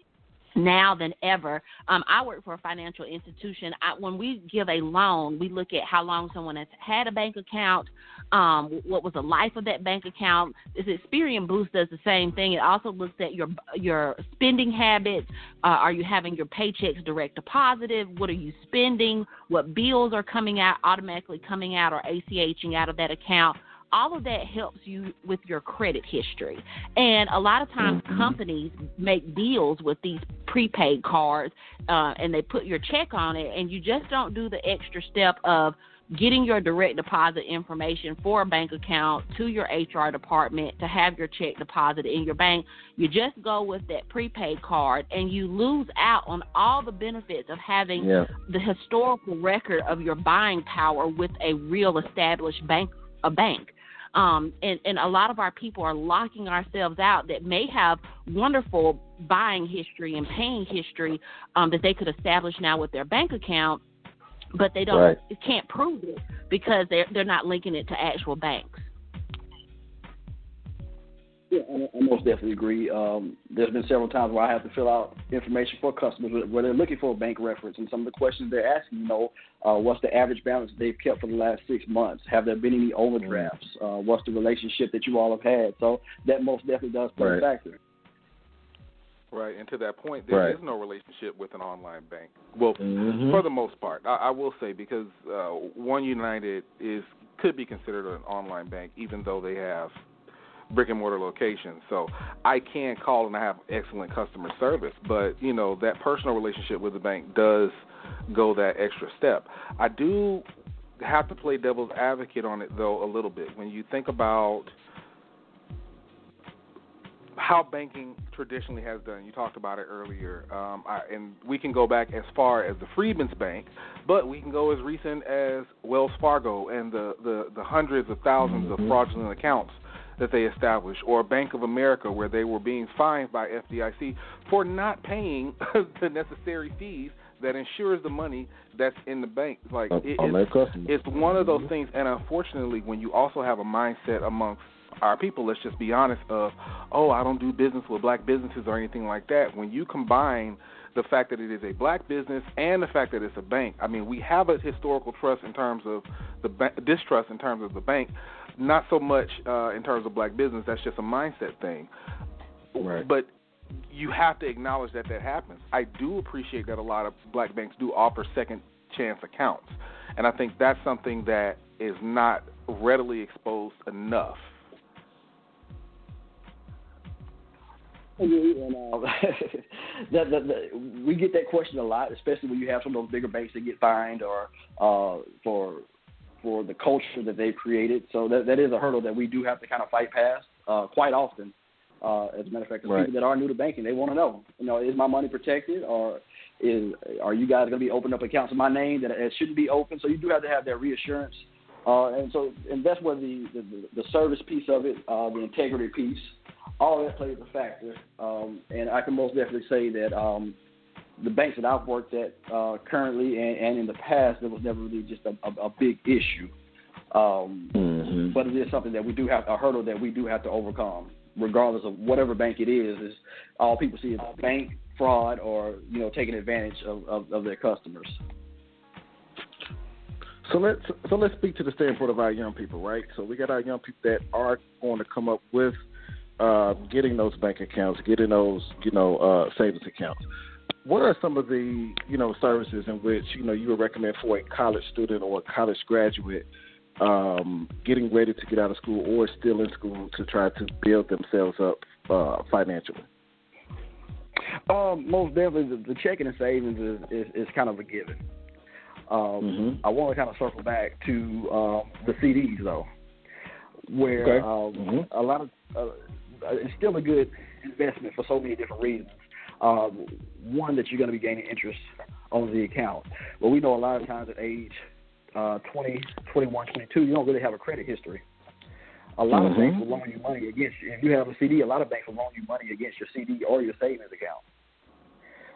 now than ever. Um, I work for a financial institution. I, when we give a loan, we look at how long someone has had a bank account, um, what was the life of that bank account. This Experian Boost does the same thing. It also looks at your your spending habits. Uh, are you having your paychecks direct deposited? What are you spending? What bills are coming out automatically coming out or ACHing out of that account? All of that helps you with your credit history. And a lot of times Mhm. companies make deals with these prepaid cards uh, and they put your check on it, and you just don't do the extra step of getting your direct deposit information for a bank account to your HR department to have your check deposited in your bank. You just go with that prepaid card and you lose out on all the benefits of having Yeah. the historical record of your buying power with a real established bank a bank. Um, and, and a lot of our people are locking ourselves out that may have wonderful buying history and paying history um, that they could establish now with their bank account, but they don't Right. can't prove it because they're they're not linking it to actual banks. Yeah, I I most definitely agree. Um, there's been several times where I have to fill out information for customers where- where they're looking for a bank reference, and some of the questions they're asking, you know, uh, what's the average balance they've kept for the last six months? Have there been any overdrafts? Uh, what's the relationship that you all have had? So that most definitely does play Right. a factor. Right, and to that point, there is Right. no relationship with an online bank. Well, Mhm. for the most part, I, I will say because uh, OneUnited is could be considered an online bank, even though they have brick and mortar locations. So I can call and I have excellent customer service, but you know that personal relationship with the bank does go that extra step. I do have to play devil's advocate on it though a little bit. When you think about how banking traditionally has done. You talked about it earlier, um, I, and we can go back as far as the Freedmen's Bank, but we can go as recent as Wells Fargo and the the, the hundreds of 1000s of Mhm. fraudulent accounts that they established, or Bank of America, where they were being fined by FDIC for not paying the necessary fees that insures the money that's in the bank. Like it, it's, it's one of those things, and unfortunately, when you also have a mindset amongst our people, let's just be honest, of oh, I don't do business with black businesses or anything like that. When you combine the fact that it is a black business and the fact that it's a bank, I mean, we have a historical trust in terms of the ba- distrust in terms of the bank, not so much uh, in terms of black business. That's just a mindset thing. Right. But you have to acknowledge that that happens. I do appreciate that a lot of black banks do offer second chance accounts, and I think that's something that is not readily exposed enough. and uh, that, that, that we get that question a lot, especially when you have some of those bigger banks that get fined or uh, for for the culture that they've created. So that that is a hurdle that we do have to kind of fight past uh, quite often. Uh, as a matter of fact, the Right. people that are new to banking, they want to know, you know, is my money protected or is are you guys going to be opening up accounts in my name that it shouldn't be open? So you do have to have that reassurance. Uh, and so, and that's where the, the the service piece of it, uh, the integrity piece, all of that plays a factor. Um, and I can most definitely say that um, the banks that I've worked at uh, currently and, and in the past, it was never really just a, a, a big issue. Um, Mhm. but it is something that we do have a hurdle that we do have to overcome, regardless of whatever bank it is. Is all people see is bank fraud or you know taking advantage of, of, of their customers. So let's so let's speak to the standpoint of our young people, right? So we got our young people that are going to come up with uh, getting those bank accounts, getting those you know uh, savings accounts. What are some of the you know services in which you know you would recommend for a college student or a college graduate um, getting ready to get out of school or still in school to try to build themselves up uh, financially? Um, most definitely, the, the checking and savings is, is, is kind of a given. Um, Mhm. I want to kind of circle back to um, the CDs though, where Okay. um, Mhm. a lot of uh, it's still a good investment for so many different reasons. Um, one that you're going to be gaining interest on the account. But we know a lot of times at age uh, 20, 21, 22, you don't really have a credit history. A lot mm-hmm. of banks will loan you money against you. If you have a CD, a lot of banks will loan you money against your CD or your savings account.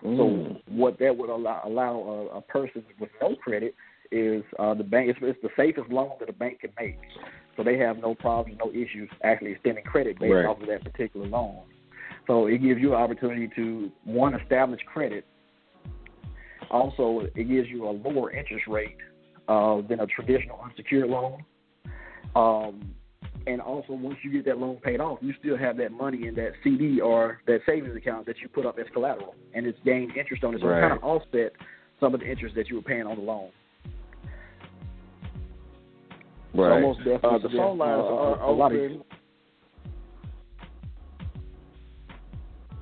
Mm. So what that would allow allow a, a person with no credit is uh, the bank. It's, it's the safest loan that a bank can make. So they have no problems, no issues actually extending credit based right. off of that particular loan. So it gives you an opportunity to one establish credit. Also, it gives you a lower interest rate uh, than a traditional unsecured loan. Um, and also, once you get that loan paid off, you still have that money in that CD or that savings account that you put up as collateral, and it's gained interest on it. So right. it kind of offset some of the interest that you were paying on the loan. Right. So most definitely, uh, the phone lines uh, are a lot of- open.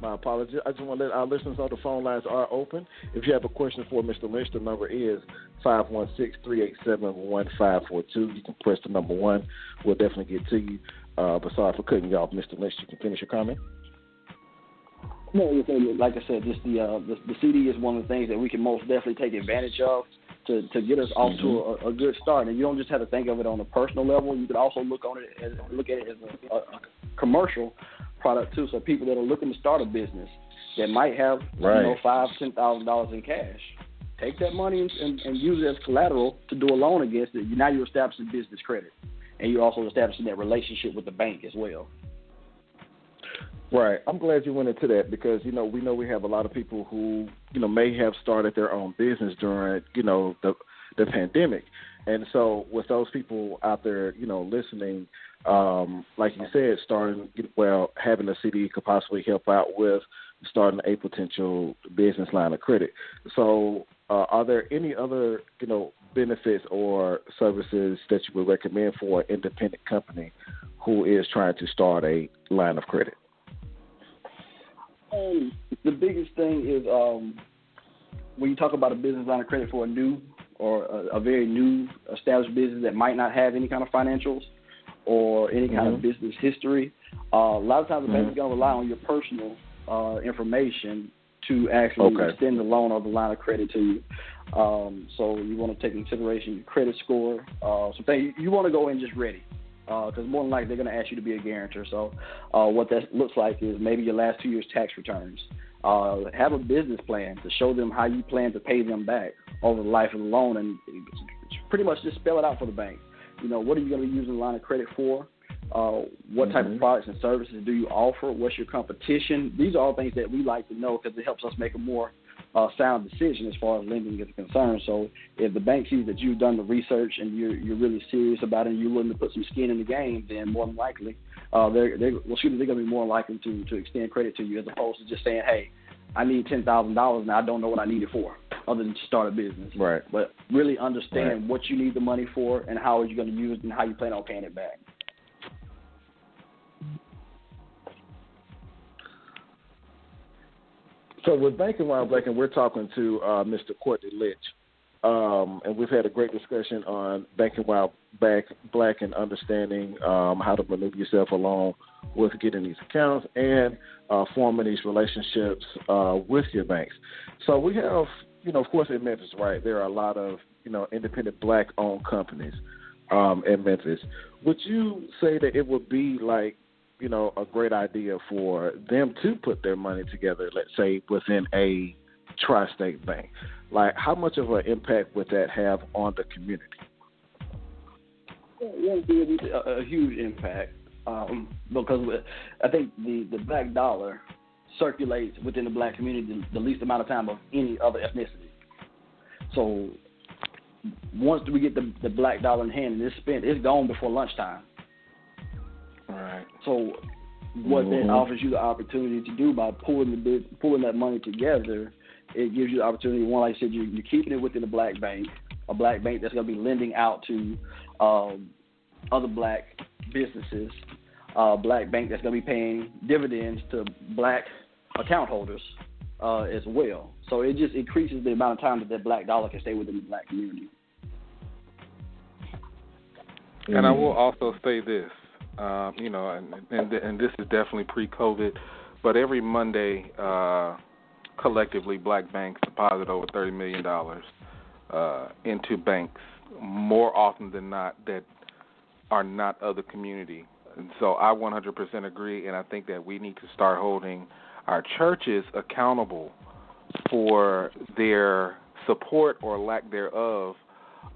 My apologies. I just want to let our listeners know the phone lines are open. If you have a question for Mr. Lynch, the number is 516-387-1542. You can press the number one. We'll definitely get to you. Uh, but sorry for cutting you off, Mr. Lynch. You can finish your comment. No, like I said, just the, uh, the the CD is one of the things that we can most definitely take advantage of to to get us off Mm-hmm. to a, a good start. And you don't just have to think of it on a personal level. You could also look on it as look at it as a, a, commercial product too. So people that are looking to start a business that might have Right. you know five ten thousand dollars in cash, take that money and, and, and use it as collateral to do a loan against it. Now you're establishing business credit, and you're also establishing that relationship with the bank as well. Right. I'm glad you went into that because you know we know we have a lot of people who you know may have started their own business during you know the the pandemic, and so with those people out there you know listening, um, like you said, starting well having a CD could possibly help out with starting a potential business line of credit. So, uh, are there any other you know benefits or services that you would recommend for an independent company who is trying to start a line of credit? Um, the biggest thing is um, when you talk about a business line of credit for a new or a, a very new established business that might not have any kind of financials or any kind of Mhm. business history. Uh, a lot of times the bank is going to rely on your personal uh, information to actually Okay. extend the loan or the line of credit to you. Um, so you want to take into consideration your credit score. Uh, so thing, you want to go in just ready because more than likely they're going to ask you to be a guarantor. So uh, what that looks like is maybe your last two years' tax returns. Uh, have a business plan to show them how you plan to pay them back over the life of the loan, and pretty much just spell it out for the bank. You know, what are you going to be using the line of credit for? Uh, what type Mhm. of products and services do you offer? What's your competition? These are all things that we like to know because it helps us make a more uh, sound decision as far as lending is concerned. So if the bank sees that you've done the research and you're you're really serious about it and you're willing to put some skin in the game, then more than likely uh, they're they're well, excuse me, they're going to be more likely to to extend credit to you as opposed to just saying, hey, I need ten thousand dollars and I don't know what I need it for other than to start a business. Right. But really understand Right. what you need the money for and how are you going to use it and how you plan on paying it back. So with Banking While Black, and we're talking to uh, Mr. Courtney Lynch, um, and we've had a great discussion on Banking Black, Black and understanding um, how to maneuver yourself along with getting these accounts and uh, forming these relationships uh, with your banks. So we have, you know, of course, in Memphis, right? There are a lot of, you know, independent black-owned companies um, in Memphis. Would you say that it would be like you know, a great idea for them to put their money together, let's say within a Tri-State bank. Like how much of an impact would that have on the community? It would be a, huge impact um, because I think the, the black dollar circulates within the black community the, the least amount of time of any other ethnicity. So once we get the, the black dollar in hand and it's spent, it's gone before lunchtime. Right. So what Mhm. that offers you the opportunity to do by pulling the bit, pulling that money together, it gives you the opportunity. One, like I said, you, you're keeping it within a black bank, a black bank that's going to be lending out to um, other black businesses, a black bank that's going to be paying dividends to black account holders uh, as well. So it just increases the amount of time that that black dollar can stay within the black community. And I will also say this, um, you know, and, and and this is definitely pre-COVID, but every Monday, uh, collectively, black banks deposit over thirty million dollars uh, into banks more often than not that are not of the community and so I 100% agree, and I think that we need to start holding our churches accountable for their support or lack thereof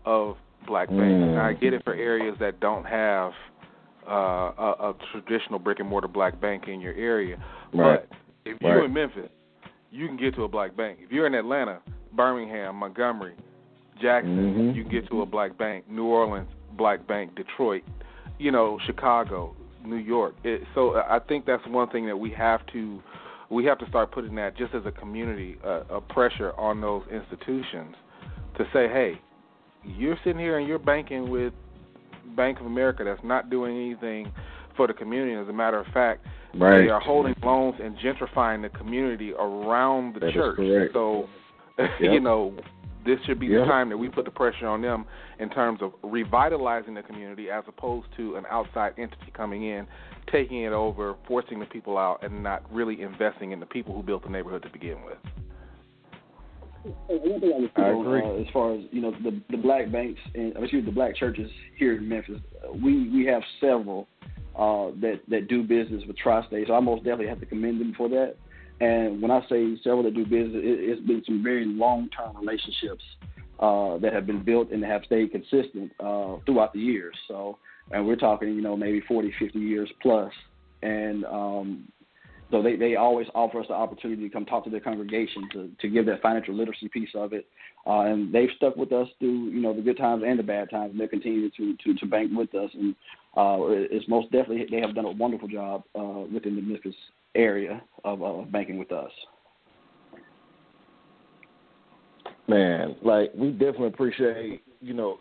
of black banks. Mm. I get it for areas that don't have uh, a, a traditional brick and mortar black bank in your area, Right. but if you're in Memphis, you can get to a black bank. If you're in Atlanta, Birmingham, Montgomery, Jackson, Mhm. you can get to a black bank. New Orleans, black bank. Detroit, you know, Chicago, New York. It, so I think that's one thing that we have to we have to start putting that just as a community uh, a pressure on those institutions to say, hey, you're sitting here and you're banking with Bank of America that's not doing anything for the community. As a matter of fact, Right. they are holding loans and gentrifying the community around the That church. So, Yep. you know, this should be Yep. the time that we put the pressure on them in terms of revitalizing the community as opposed to an outside entity coming in, taking it over, forcing the people out, and not really investing in the people who built the neighborhood to begin with. I agree. Uh, as far as you know, the the black banks and excuse me, the black churches here in Memphis, uh, we we have several uh, that that do business with Tri-State. So I most definitely have to commend them for that. And when I say several that do business, it, it's been some very long-term relationships uh, that have been built and have stayed consistent uh, throughout the years. So, and we're talking, you know, maybe 40, 50 years plus. And um, so they, they always offer us the opportunity to come talk to their congregation to, to give that financial literacy piece of it. Uh, and they've stuck with us through, you know, the good times and the bad times, and they're continuing to, to, to bank with us. And uh, it's most definitely, they have done a wonderful job uh, within the Memphis area of uh, banking with us. Man, like we definitely appreciate you know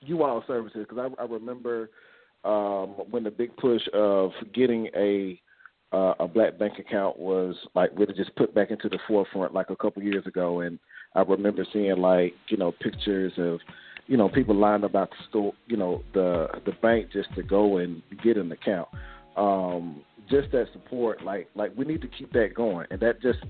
you all services because I, I remember um, when the big push of getting a uh, a black bank account was like really just put back into the forefront like a couple years ago, and I remember seeing like you know pictures of you know people lined up the store, you know the the bank just to go and get an account. Um, just that support, like like we need to keep that going, and that just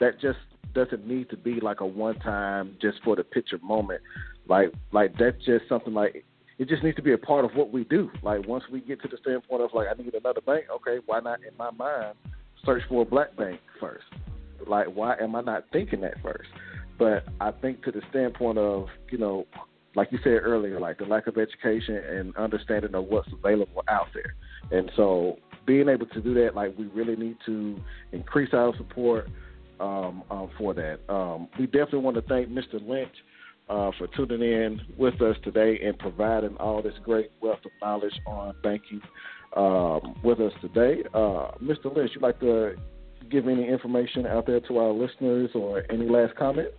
that just doesn't need to be like a one time just for the picture moment. Like like that's just something like it just needs to be a part of what we do. Like once we get to the standpoint of like I need another bank, okay, why not in my mind search for a black bank first? Like why am I not thinking that first? But I think to the standpoint of, you know, like you said earlier, like the lack of education and understanding of what's available out there. And so being able to do that, like we really need to increase our support um, um, for that. Um, we definitely want to thank Mr. Lynch uh, for tuning in with us today and providing all this great wealth of knowledge on banking um, with us today. Uh, Mr. Lynch, you'd like to give any information out there to our listeners or any last comments?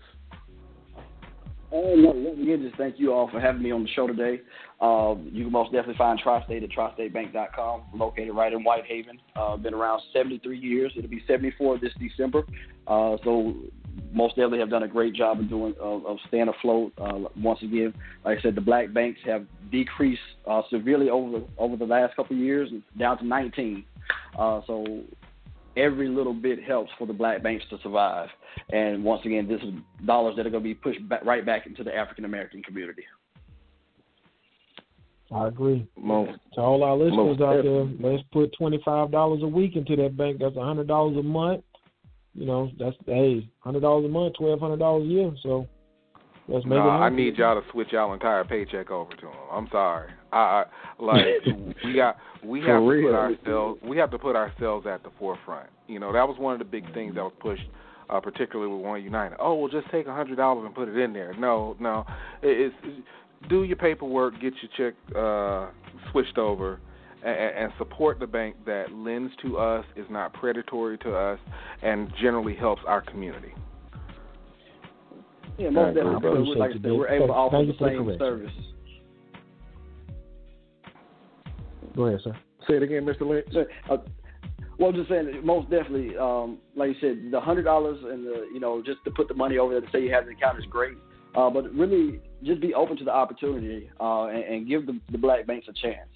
Oh, no, once just thank you all for having me on the show today. Uh, you can most definitely find Tri-State at tristatebank.com, located right in Whitehaven. Uh, been around 73 years. It'll be 74 this December. Uh, so most definitely have done a great job of doing of, of staying afloat. Uh, once again, like I said, the black banks have decreased uh, severely over the, over the last couple of years, down to 19. Uh, so every little bit helps for the black banks to survive. And once again, this is dollars that are going to be pushed back, right back into the African American community. I agree. Most, To all our listeners Most out there, let's put twenty five dollars a week into that bank. That's a hundred dollars a month. You know, that's hey, hundred dollars a month, twelve hundred dollars a year. So let's make it. I need y'all to switch y'all entire paycheck over to them. I'm sorry. I, I like we got we have to put ourselves we have to put ourselves at the forefront. You know, that was one of the big things that was pushed, uh, particularly with OneUnited. Oh, well, just take a hundred dollars and put it in there. No, no, it, it's do your paperwork, get your check uh, switched over. And, and support the bank that lends to us, is not predatory to us, and generally helps our community. Yeah, most agree, definitely. like I said, we're able to offer the same service. Go ahead, sir. say it again, Mr. Lynch. So, uh, well, I'm just saying, most definitely, um, like you said, the hundred dollars and the you know just to put the money over there to say you have an account is great, uh, but really just be open to the opportunity uh, and, and give the, the black banks a chance.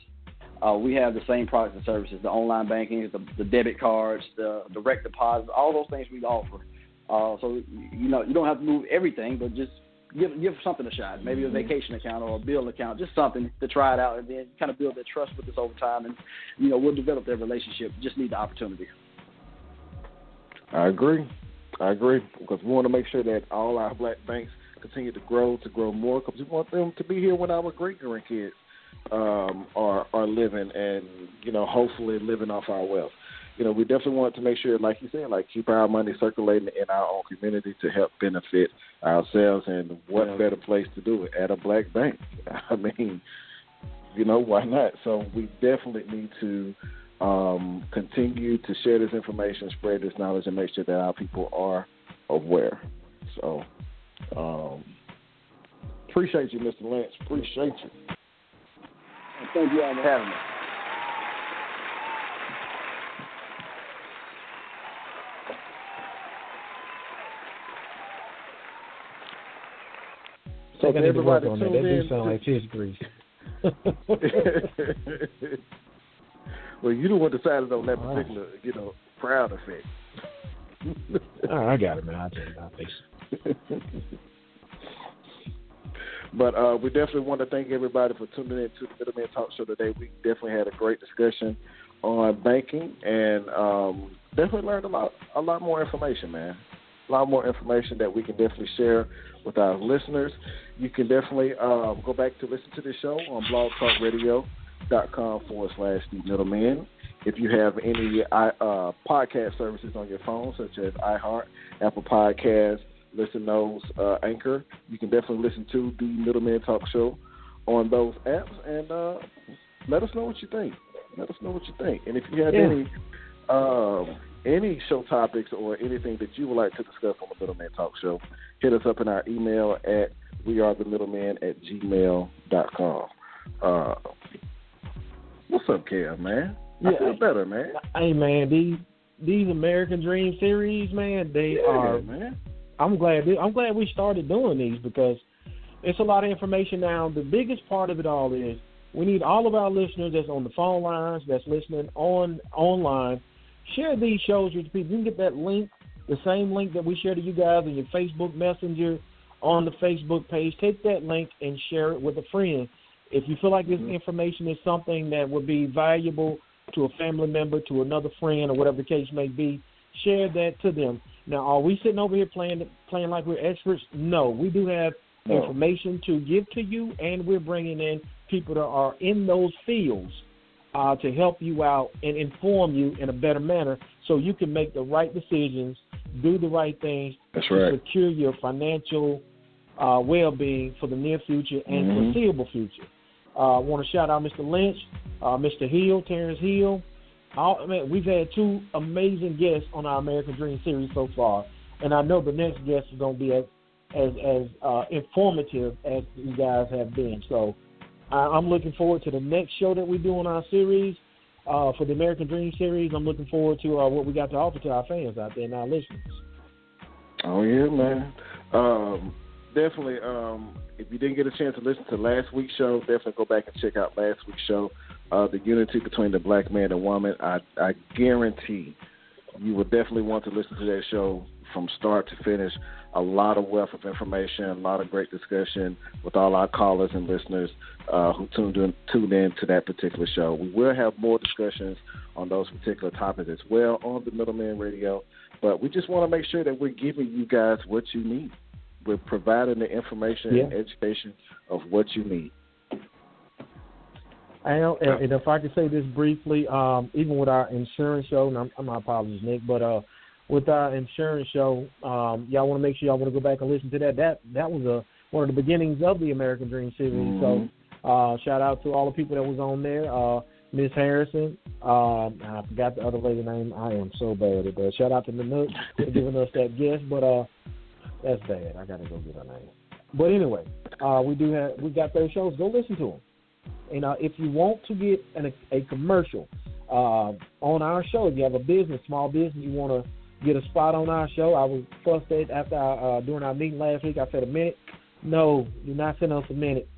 Uh, we have the same products and services: the online banking, the, the debit cards, the direct deposits, all those things we offer. Uh, so you know you don't have to move everything, but just give give something a shot. Maybe a Mm-hmm. vacation account or a bill account, just something to try it out, and then kind of build that trust with us over time, and you know we'll develop that relationship. Just need the opportunity. I agree. I agree because we want to make sure that all our black banks continue to grow, to grow more, because we want them to be here when our great grandkids um, are are living, and you know, hopefully living off our wealth. You know, we definitely want to make sure, like you said, like keep our money circulating in our own community to help benefit ourselves. And what Yeah. better place to do it at a black bank? I mean, you know, why not? So we definitely need to um, continue to share this information, spread this knowledge, and make sure that our people are aware. So, um, appreciate you, Mr. Lance. Appreciate you. Thank you all for having me. So I think to need to work everybody on that. That tuned do sound like fish grease. well, you the one decided on that All right. particular, you know, crowd effect. All right, I got it, man. I'll take it. I'll fix it. But uh, we definitely want to thank everybody for tuning in to the Middleman Talk Show today. We definitely had a great discussion on banking and um, definitely learned a lot, a lot more information, man. A lot more information that we can definitely share with our listeners. You can definitely um, go back to listen to the show on blogtalkradio.com forward slash the middleman. If you have any uh, podcast services on your phone, such as iHeart, Apple Podcasts, Listen those uh, Anchor, you can definitely listen to the Middleman Talk Show on those apps, and uh, let us know what you think. Let us know what you think, and if you have Yeah. any um, any show topics or anything that you would like to discuss on the Middleman Talk Show, hit us up in our email at wearethemiddleman at gmail gmail.com. Uh, what's up, Kev, man? I Yeah. feel better, man. Hey, man, these these American Dream series, man, they Yeah, are. man. I'm glad. I'm glad we started doing these because it's a lot of information now. The biggest part of it all is we need all of our listeners that's on the phone lines, that's listening on online. Share these shows with people. You can get that link, the same link that we share to you guys in your Facebook Messenger on the Facebook page. Take that link and share it with a friend. If you feel like this mm-hmm. information is something that would be valuable to a family member, to another friend, or whatever the case may be, share that to them. Now, are we sitting over here playing playing like we're experts? No, we do have No. information to give to you, and we're bringing in people that are in those fields uh, to help you out and inform you in a better manner, so you can make the right decisions, do the right things That's to right. secure your financial uh, well-being for the near future and Mhm. foreseeable future. Uh, I want to shout out Mr. Lynch, uh, Mr. Hill, Terrence Hill. All, man, we've had two amazing guests on our American Dream series so far, and I know the next guest is going to be as as, as uh, informative as you guys have been. So I, I'm looking forward to the next show that we do on our series uh, for the American Dream series. I'm looking forward to uh, what we got to offer to our fans out there and our listeners. Oh yeah, man. Um, definitely. Um, if you didn't get a chance to listen to last week's show, definitely go back and check out last week's show. Uh, the unity between the black man and woman. I, I guarantee you will definitely want to listen to that show from start to finish. A lot of wealth of information, a lot of great discussion with all our callers and listeners uh, who tuned in, tuned in to that particular show. We will have more discussions on those particular topics as well on the Middleman Radio. But we just want to make sure that we're giving you guys what you need. We're providing the information and education of what you need. Know, and, if I could say this briefly, um, even with our insurance show, and I'm, I'm my apologies, Nick, but uh, with our insurance show, um, y'all want to make sure y'all want to go back and listen to that. That that was a one of the beginnings of the American Dream series. Mhm. So, uh, shout out to all the people that was on there. Uh, Miss Harrison, um, I forgot the other lady's name. I am so bad at that. Shout out to Nanook for giving us that guest, but uh, that's bad. I gotta go get her name. But anyway, uh, we do have we got those shows. Go listen to them. And uh, if you want to get an, a commercial uh, on our show, if you have a business, small business, you want to get a spot on our show, I was frustrated after our, uh, during our meeting last week. I said a minute. No, you're not sending us a minute.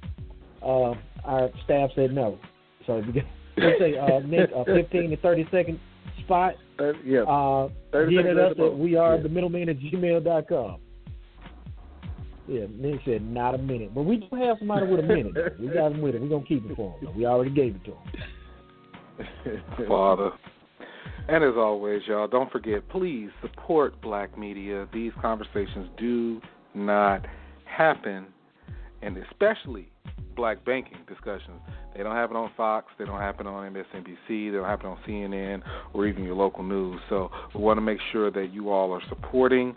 Uh, our staff said no. So if you get, let's say uh, Nick, a 15 to 30 second spot, Uh, yeah. uh, 30 get at us at the at most. we are Yeah. the middleman at gmail.com. Yeah, Nick said not a minute, but we do have somebody with a minute. though. We got him with it. We're gonna keep it for him. though. We already gave it to him. Father. And as always, y'all, don't forget, please support black media. These conversations do not happen, and especially black banking discussions. They don't happen on Fox, they don't happen on MSNBC, they don't happen on CNN or even your local news. So we want to make sure that you all are supporting.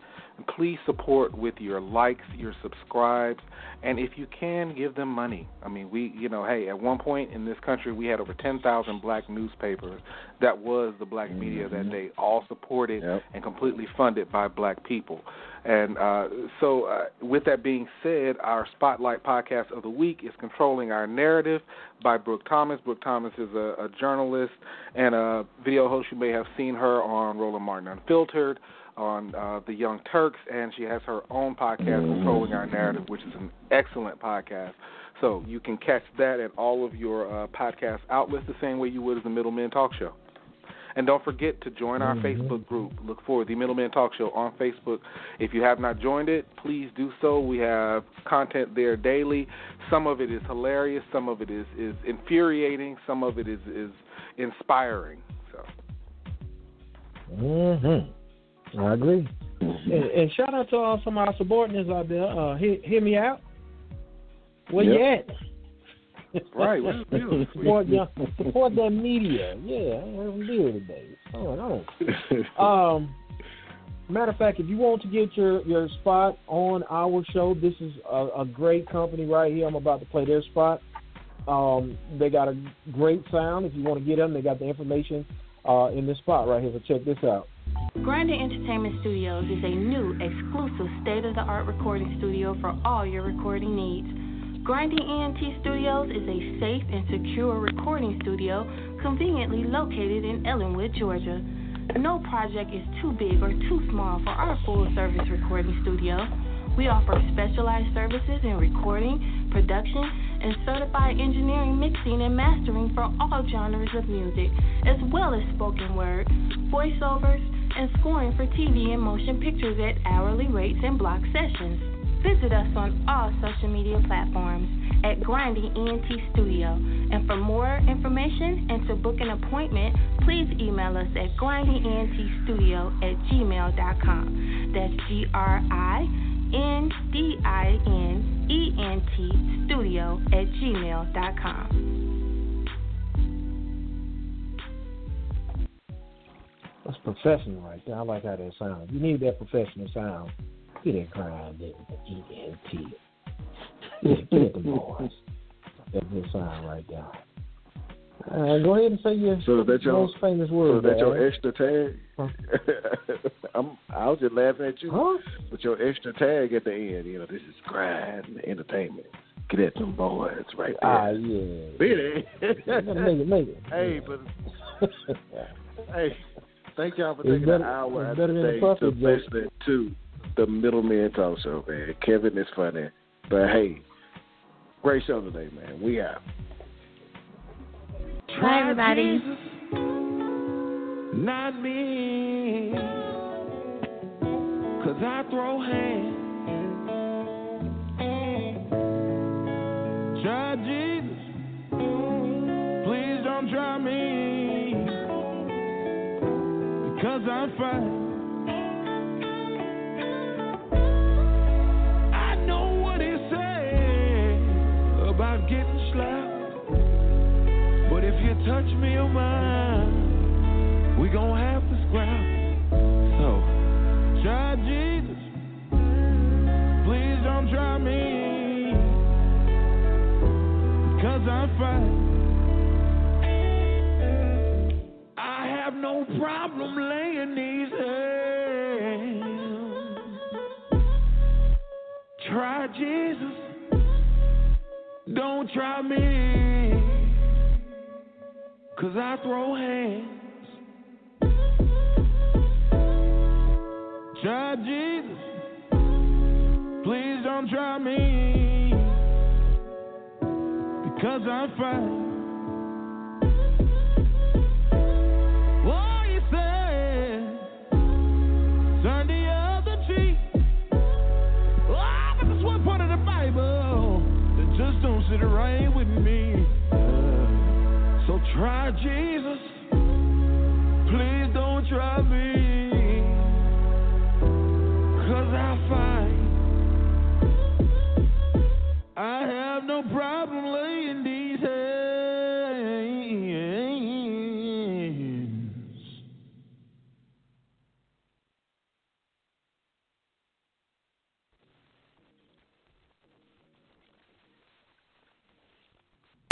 Please support with your likes, your subscribes, and if you can, give them money. I mean, we, you know, hey, at one point in this country, we had over 10,000 black newspapers. That was the black media that day, all supported Yep. and completely funded by black people. And uh, so, uh, with that being said, our Spotlight podcast of the week is Controlling Our Narrative by Brooke Thomas. Brooke Thomas is a, a journalist and a video host. You may have seen her on Roland Martin Unfiltered, on uh, The Young Turks, and she has her own podcast, Controlling Our Narrative, which is an excellent podcast. So you can catch that at all of your uh, podcast outlets the same way you would as the Middlemen Talk Show. And don't forget to join our Facebook group. Look for the Middleman Talk Show on Facebook. If you have not joined it, please do so. We have content there daily. Some of it is hilarious. Some of it is, is infuriating. Some of it is, is inspiring. So Mm-hmm. I agree. And, and shout out to all some of our subordinates out there. Uh, hear, hear me out. Where you at? Right, where's the deal? support, your, support that media. Yeah, I have deal today. Oh, no. Um, matter of fact, if you want to get your, your spot on our show, this is a, a great company right here. I'm about to play their spot. Um, they got a great sound. If you want to get them, they got the information uh, in this spot right here. So check this out. Grinding Entertainment Studios is a new, exclusive, state of the art recording studio for all your recording needs. Grinding ENT Studios is a safe and secure recording studio conveniently located in Ellenwood, Georgia. No project is too big or too small for our full service recording studio. We offer specialized services in recording, production, and certified engineering, mixing, and mastering for all genres of music, as well as spoken word, voiceovers, and scoring for TV and motion pictures at hourly rates and block sessions. Visit us on all social media platforms at Grinding ENT Studio. And for more information and to book an appointment, please email us at grindingentstudio at gmail.com. That's G R I N D I N E N T studio at gmail.com. That's professional right there. I like how that sounds. You need that professional sound. Get that grind there with the ENT. Yeah, get at the boys. That good sound right there. Uh, go ahead and say your So that your- most famous So word. that your extra tag? I'm, I was just laughing at you. Huh? With your extra tag at the end, you know, this is grind entertainment. Get at them boys right there. Ah, yeah. Beat it. Make it, make it. Hey, but hey, thank y'all for It's taking better- an hour it's out of the the day puppet to joke. listen to the Middleman Talk Show, man. Kevin is funny, but hey, great show today, man. We out. Bye, everybody. Not me. Cause I throw hands. Try Jesus. Please don't try me. Fine. I know what he said about getting slapped. But if you touch me or mine, we gon' have to scrap. So, try Jesus. Please don't try me. Cause I'm fine. No problem laying these hands. Try Jesus. Don't try me. Cause I throw hands. Try Jesus. Please don't try me. Because I'm fine. Sit right with me. So try Jesus. Please don't try me. Cause I find I have no problem